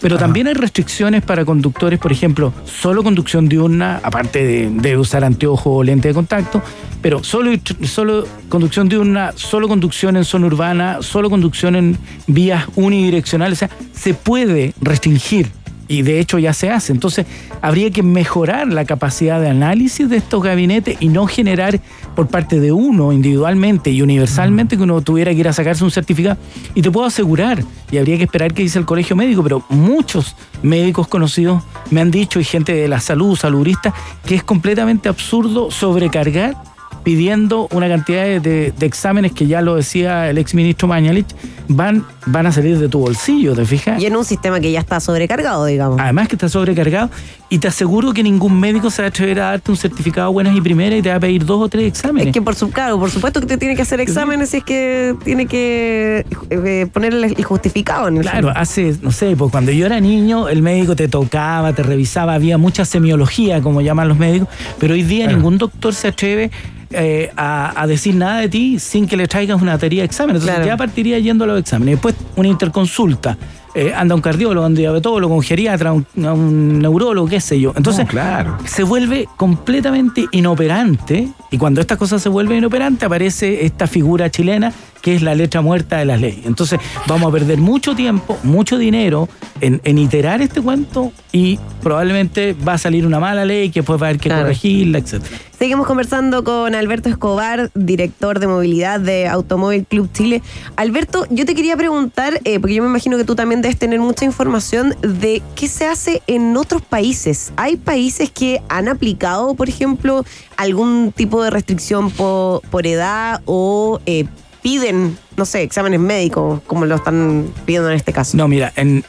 Pero también hay restricciones para conductores, por ejemplo, solo conducción diurna, aparte de, de usar anteojo o lente de contacto, pero solo, solo conducción diurna, solo conducción en zona urbana, solo conducción en vías unidireccionales. O sea, se puede restringir y de hecho ya se hace. Entonces, habría que mejorar la capacidad de análisis de estos gabinetes y no generar por parte de uno individualmente y universalmente que uno tuviera que ir a sacarse un certificado. Y te puedo asegurar, y habría que esperar que dice el colegio médico, pero muchos médicos conocidos me han dicho, y gente de la salud, saludista, que es completamente absurdo sobrecargar pidiendo una cantidad de, de- de exámenes que ya lo decía el exministro Mañalich, van, van a salir de tu bolsillo, ¿te fijas? Y en un sistema que ya está sobrecargado, digamos. Además que está sobrecargado y te aseguro que ningún médico se va a atrever a darte un certificado buenas y primeras y te va a pedir dos o tres exámenes. Es que por su claro, por supuesto que te tiene que hacer exámenes y es que tiene que eh, ponerle el justificado en el Claro, hace, no sé, pues cuando yo era niño, el médico te tocaba, te revisaba, había mucha semiología, como llaman los médicos, pero hoy día ningún doctor se atreve eh, a, a decir nada de ti sin que le traigas una batería de exámenes. Entonces Claro. ya partiría yendo a los exámenes. Después una interconsulta. Eh, anda un cardiólogo, un diabetólogo, un geriatra, un, un neurólogo, qué sé yo. Entonces, No, claro. se vuelve completamente inoperante y cuando estas cosas se vuelven inoperantes aparece esta figura chilena que es la letra muerta de las leyes. Entonces vamos a perder mucho tiempo, mucho dinero en, en iterar este cuento y probablemente va a salir una mala ley que después va a haber que Claro. corregirla, etc. Seguimos conversando con Alberto Escobar, director de movilidad de Automóvil Club Chile. Alberto, yo te quería preguntar, eh, porque yo me imagino que tú también debes tener mucha información de qué se hace en otros países. ¿Hay países que han aplicado, por ejemplo, algún tipo de restricción po- por, edad o eh, piden, no sé, exámenes médicos, como lo están pidiendo en este caso? No, mira, en,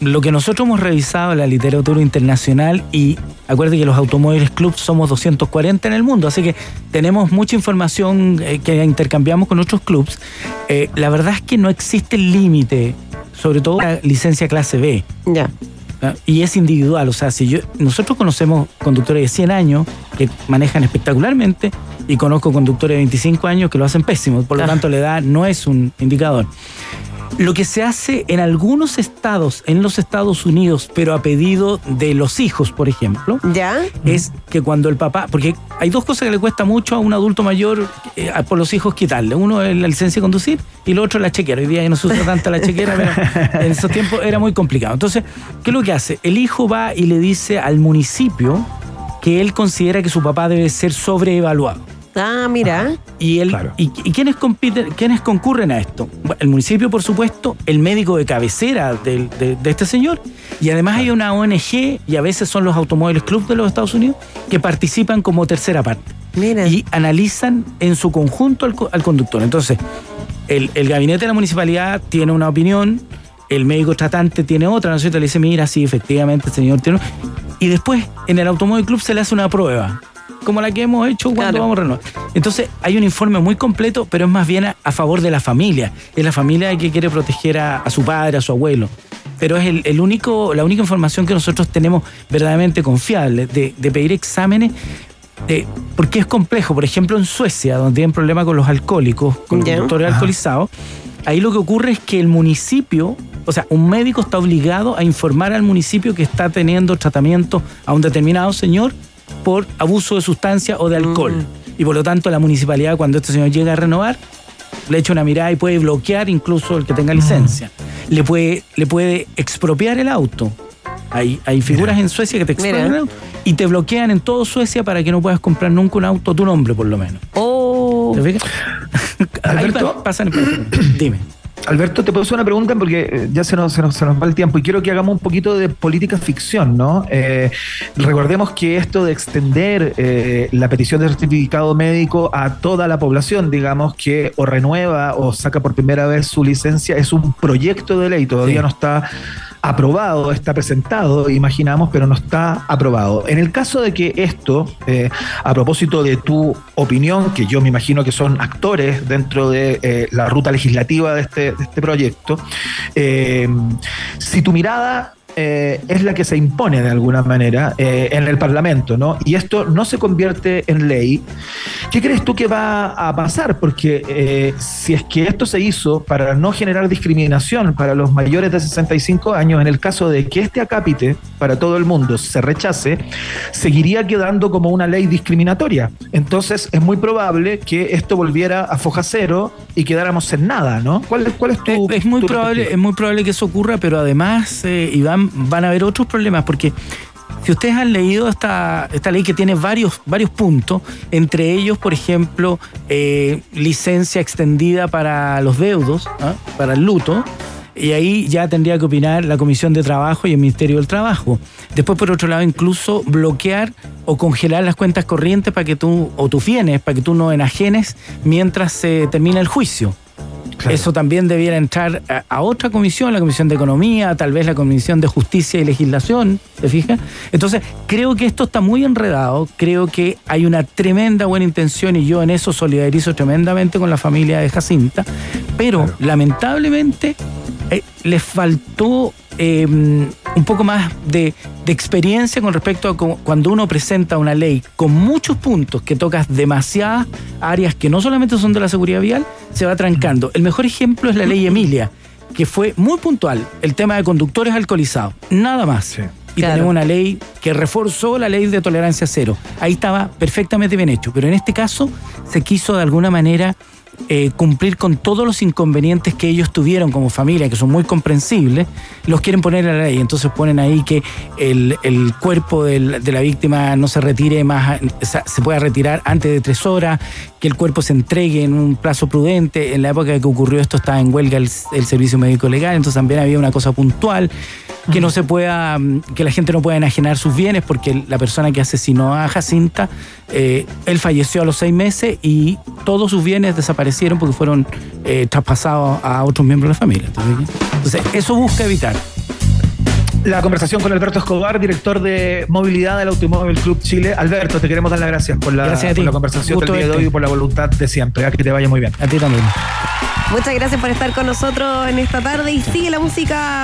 lo que nosotros hemos revisado la literatura internacional y acuérdate que los automóviles club somos 240 en el mundo, así que tenemos mucha información eh, que intercambiamos con otros clubs. Eh, la verdad es que no existe límite, sobre todo la licencia clase B. Ya. ¿ah? Y es individual, o sea, si yo, nosotros conocemos conductores de 100 años que manejan espectacularmente y conozco conductores de 25 años que lo hacen pésimo, por lo tanto la edad no es un indicador. Lo que se hace en algunos estados, en los Estados Unidos, pero a pedido de los hijos, por ejemplo, ¿Ya? es que cuando el papá, porque hay dos cosas que le cuesta mucho a un adulto mayor eh, a- por los hijos quitarle. Uno es la licencia de conducir y lo otro es la chequera. Hoy día ya no se usa tanto la chequera, pero en esos tiempos era muy complicado. Entonces, ¿qué es lo que hace? El hijo va y le dice al municipio que él considera que su papá debe ser sobreevaluado. Ah, mira. Y, él, Claro. y, y quiénes, compiten, quiénes concurren a esto? Bueno, el municipio, por supuesto, el médico de cabecera del- de, de este señor, y además hay una ONG, y a veces son los Automóviles Club de los Estados Unidos, que participan como tercera parte. Mira. Y analizan en su conjunto al, al conductor. Entonces, el, el gabinete de la municipalidad tiene una opinión, el médico tratante tiene otra, ¿no es cierto? Le dice, mira, sí, efectivamente, el señor tiene... Y después, en el Automóvil Club se le hace una prueba, como la que hemos hecho cuando Claro. vamos a renovar. Entonces, hay un informe muy completo, pero es más bien a, a favor de la familia. Es la familia que quiere proteger a, a su padre, a su abuelo. Pero es el, el único, la única información que nosotros tenemos verdaderamente confiable de, de pedir exámenes. eh, porque es complejo. Por ejemplo, en Suecia, donde tienen problema con los alcohólicos, con los Ya. conductores alcoholizados, ahí lo que ocurre es que el municipio, o sea, un médico está obligado a informar al municipio que está teniendo tratamiento a un determinado señor por abuso de sustancia o de alcohol. Y por lo tanto, la municipalidad, cuando este señor llega a renovar, le echa una mirada y puede bloquear incluso el que tenga licencia. Le puede, le puede expropiar el auto. Hay, hay figuras en Suecia que te expropian Mira. el auto y te bloquean en todo Suecia para que no puedas comprar nunca un auto a tu nombre, por lo menos. Oh. ¿Te fijas? Alberto. pasan. Dime. Alberto, te puedo hacer una pregunta porque eh, ya se nos, se, nos, se nos va el tiempo y quiero que hagamos un poquito de política ficción, ¿no? Eh, recordemos que esto de extender eh, la petición de certificado médico a toda la población, digamos, que o renueva o saca por primera vez su licencia, es un proyecto de ley, todavía Sí. no está aprobado, está presentado, imaginamos, pero no está aprobado. En el caso de que esto, eh, a propósito de tu opinión, que yo me imagino que son actores dentro de eh, la ruta legislativa de este, este proyecto, eh, si tu mirada eh, es la que se impone de alguna manera eh, en el Parlamento, ¿no? Y esto no se convierte en ley. ¿Qué crees tú que va a pasar? Porque eh, si es que esto se hizo para no generar discriminación para los mayores de 65 años, en el caso de que este acápite para todo el mundo se rechace, seguiría quedando como una ley discriminatoria. Entonces es muy probable que esto volviera a foja cero y quedáramos en nada, ¿no? ¿Cuál, cuál es tu Es, es muy tu probable, es muy probable que eso ocurra, pero además, eh, Iván, van a haber otros problemas, porque si ustedes han leído esta, esta ley que tiene varios, varios puntos, entre ellos, por ejemplo, eh, licencia extendida para los deudos, ¿ah? para el luto, y ahí ya tendría que opinar la Comisión de Trabajo y el Ministerio del Trabajo. Después, por otro lado, incluso bloquear o congelar las cuentas corrientes para que tú, o tus bienes, para que tú no enajenes mientras se termina el juicio. Claro. Eso también debiera entrar a, a otra comisión, la Comisión de Economía, tal vez la Comisión de Justicia y Legislación, ¿te fijas? Entonces, creo que esto está muy enredado, creo que hay una tremenda buena intención y yo en eso solidarizo tremendamente con la familia de Jacinta, pero Claro. lamentablemente eh, les faltó eh, un poco más de, de experiencia con respecto a cuando uno presenta una ley con muchos puntos que tocas demasiadas áreas que no solamente son de la seguridad vial, se va trancando. El mejor ejemplo es la ley Emilia, que fue muy puntual, el tema de conductores alcoholizados, nada más. Sí. Y Claro. tenemos una ley que reforzó la ley de tolerancia cero. Ahí estaba perfectamente bien hecho, pero en este caso se quiso de alguna manera eh, cumplir con todos los inconvenientes que ellos tuvieron como familia, que son muy comprensibles, los quieren poner en la ley. Entonces ponen ahí que el, el cuerpo de la víctima no se retire más, se pueda retirar antes de tres horas, que el cuerpo se entregue en un plazo prudente. En la época que ocurrió esto estaba en huelga el, el servicio médico legal, entonces también había una cosa puntual que no se pueda, mm, que la gente no pueda enajenar sus bienes porque la persona que asesinó a Jacinta, eh, él falleció a los seis meses y todos sus bienes desaparecieron porque fueron eh, traspasados a otros miembros de la familia. Entonces, entonces, eso busca evitar. La conversación con Alberto Escobar, director de movilidad del Automóvil Club Chile. Alberto, te queremos dar las gracias por la, Gracias por la conversación del día de verte. hoy y por la voluntad de siempre. A que te vaya muy bien. A ti también. Muchas gracias por estar con nosotros en esta tarde y sigue la música.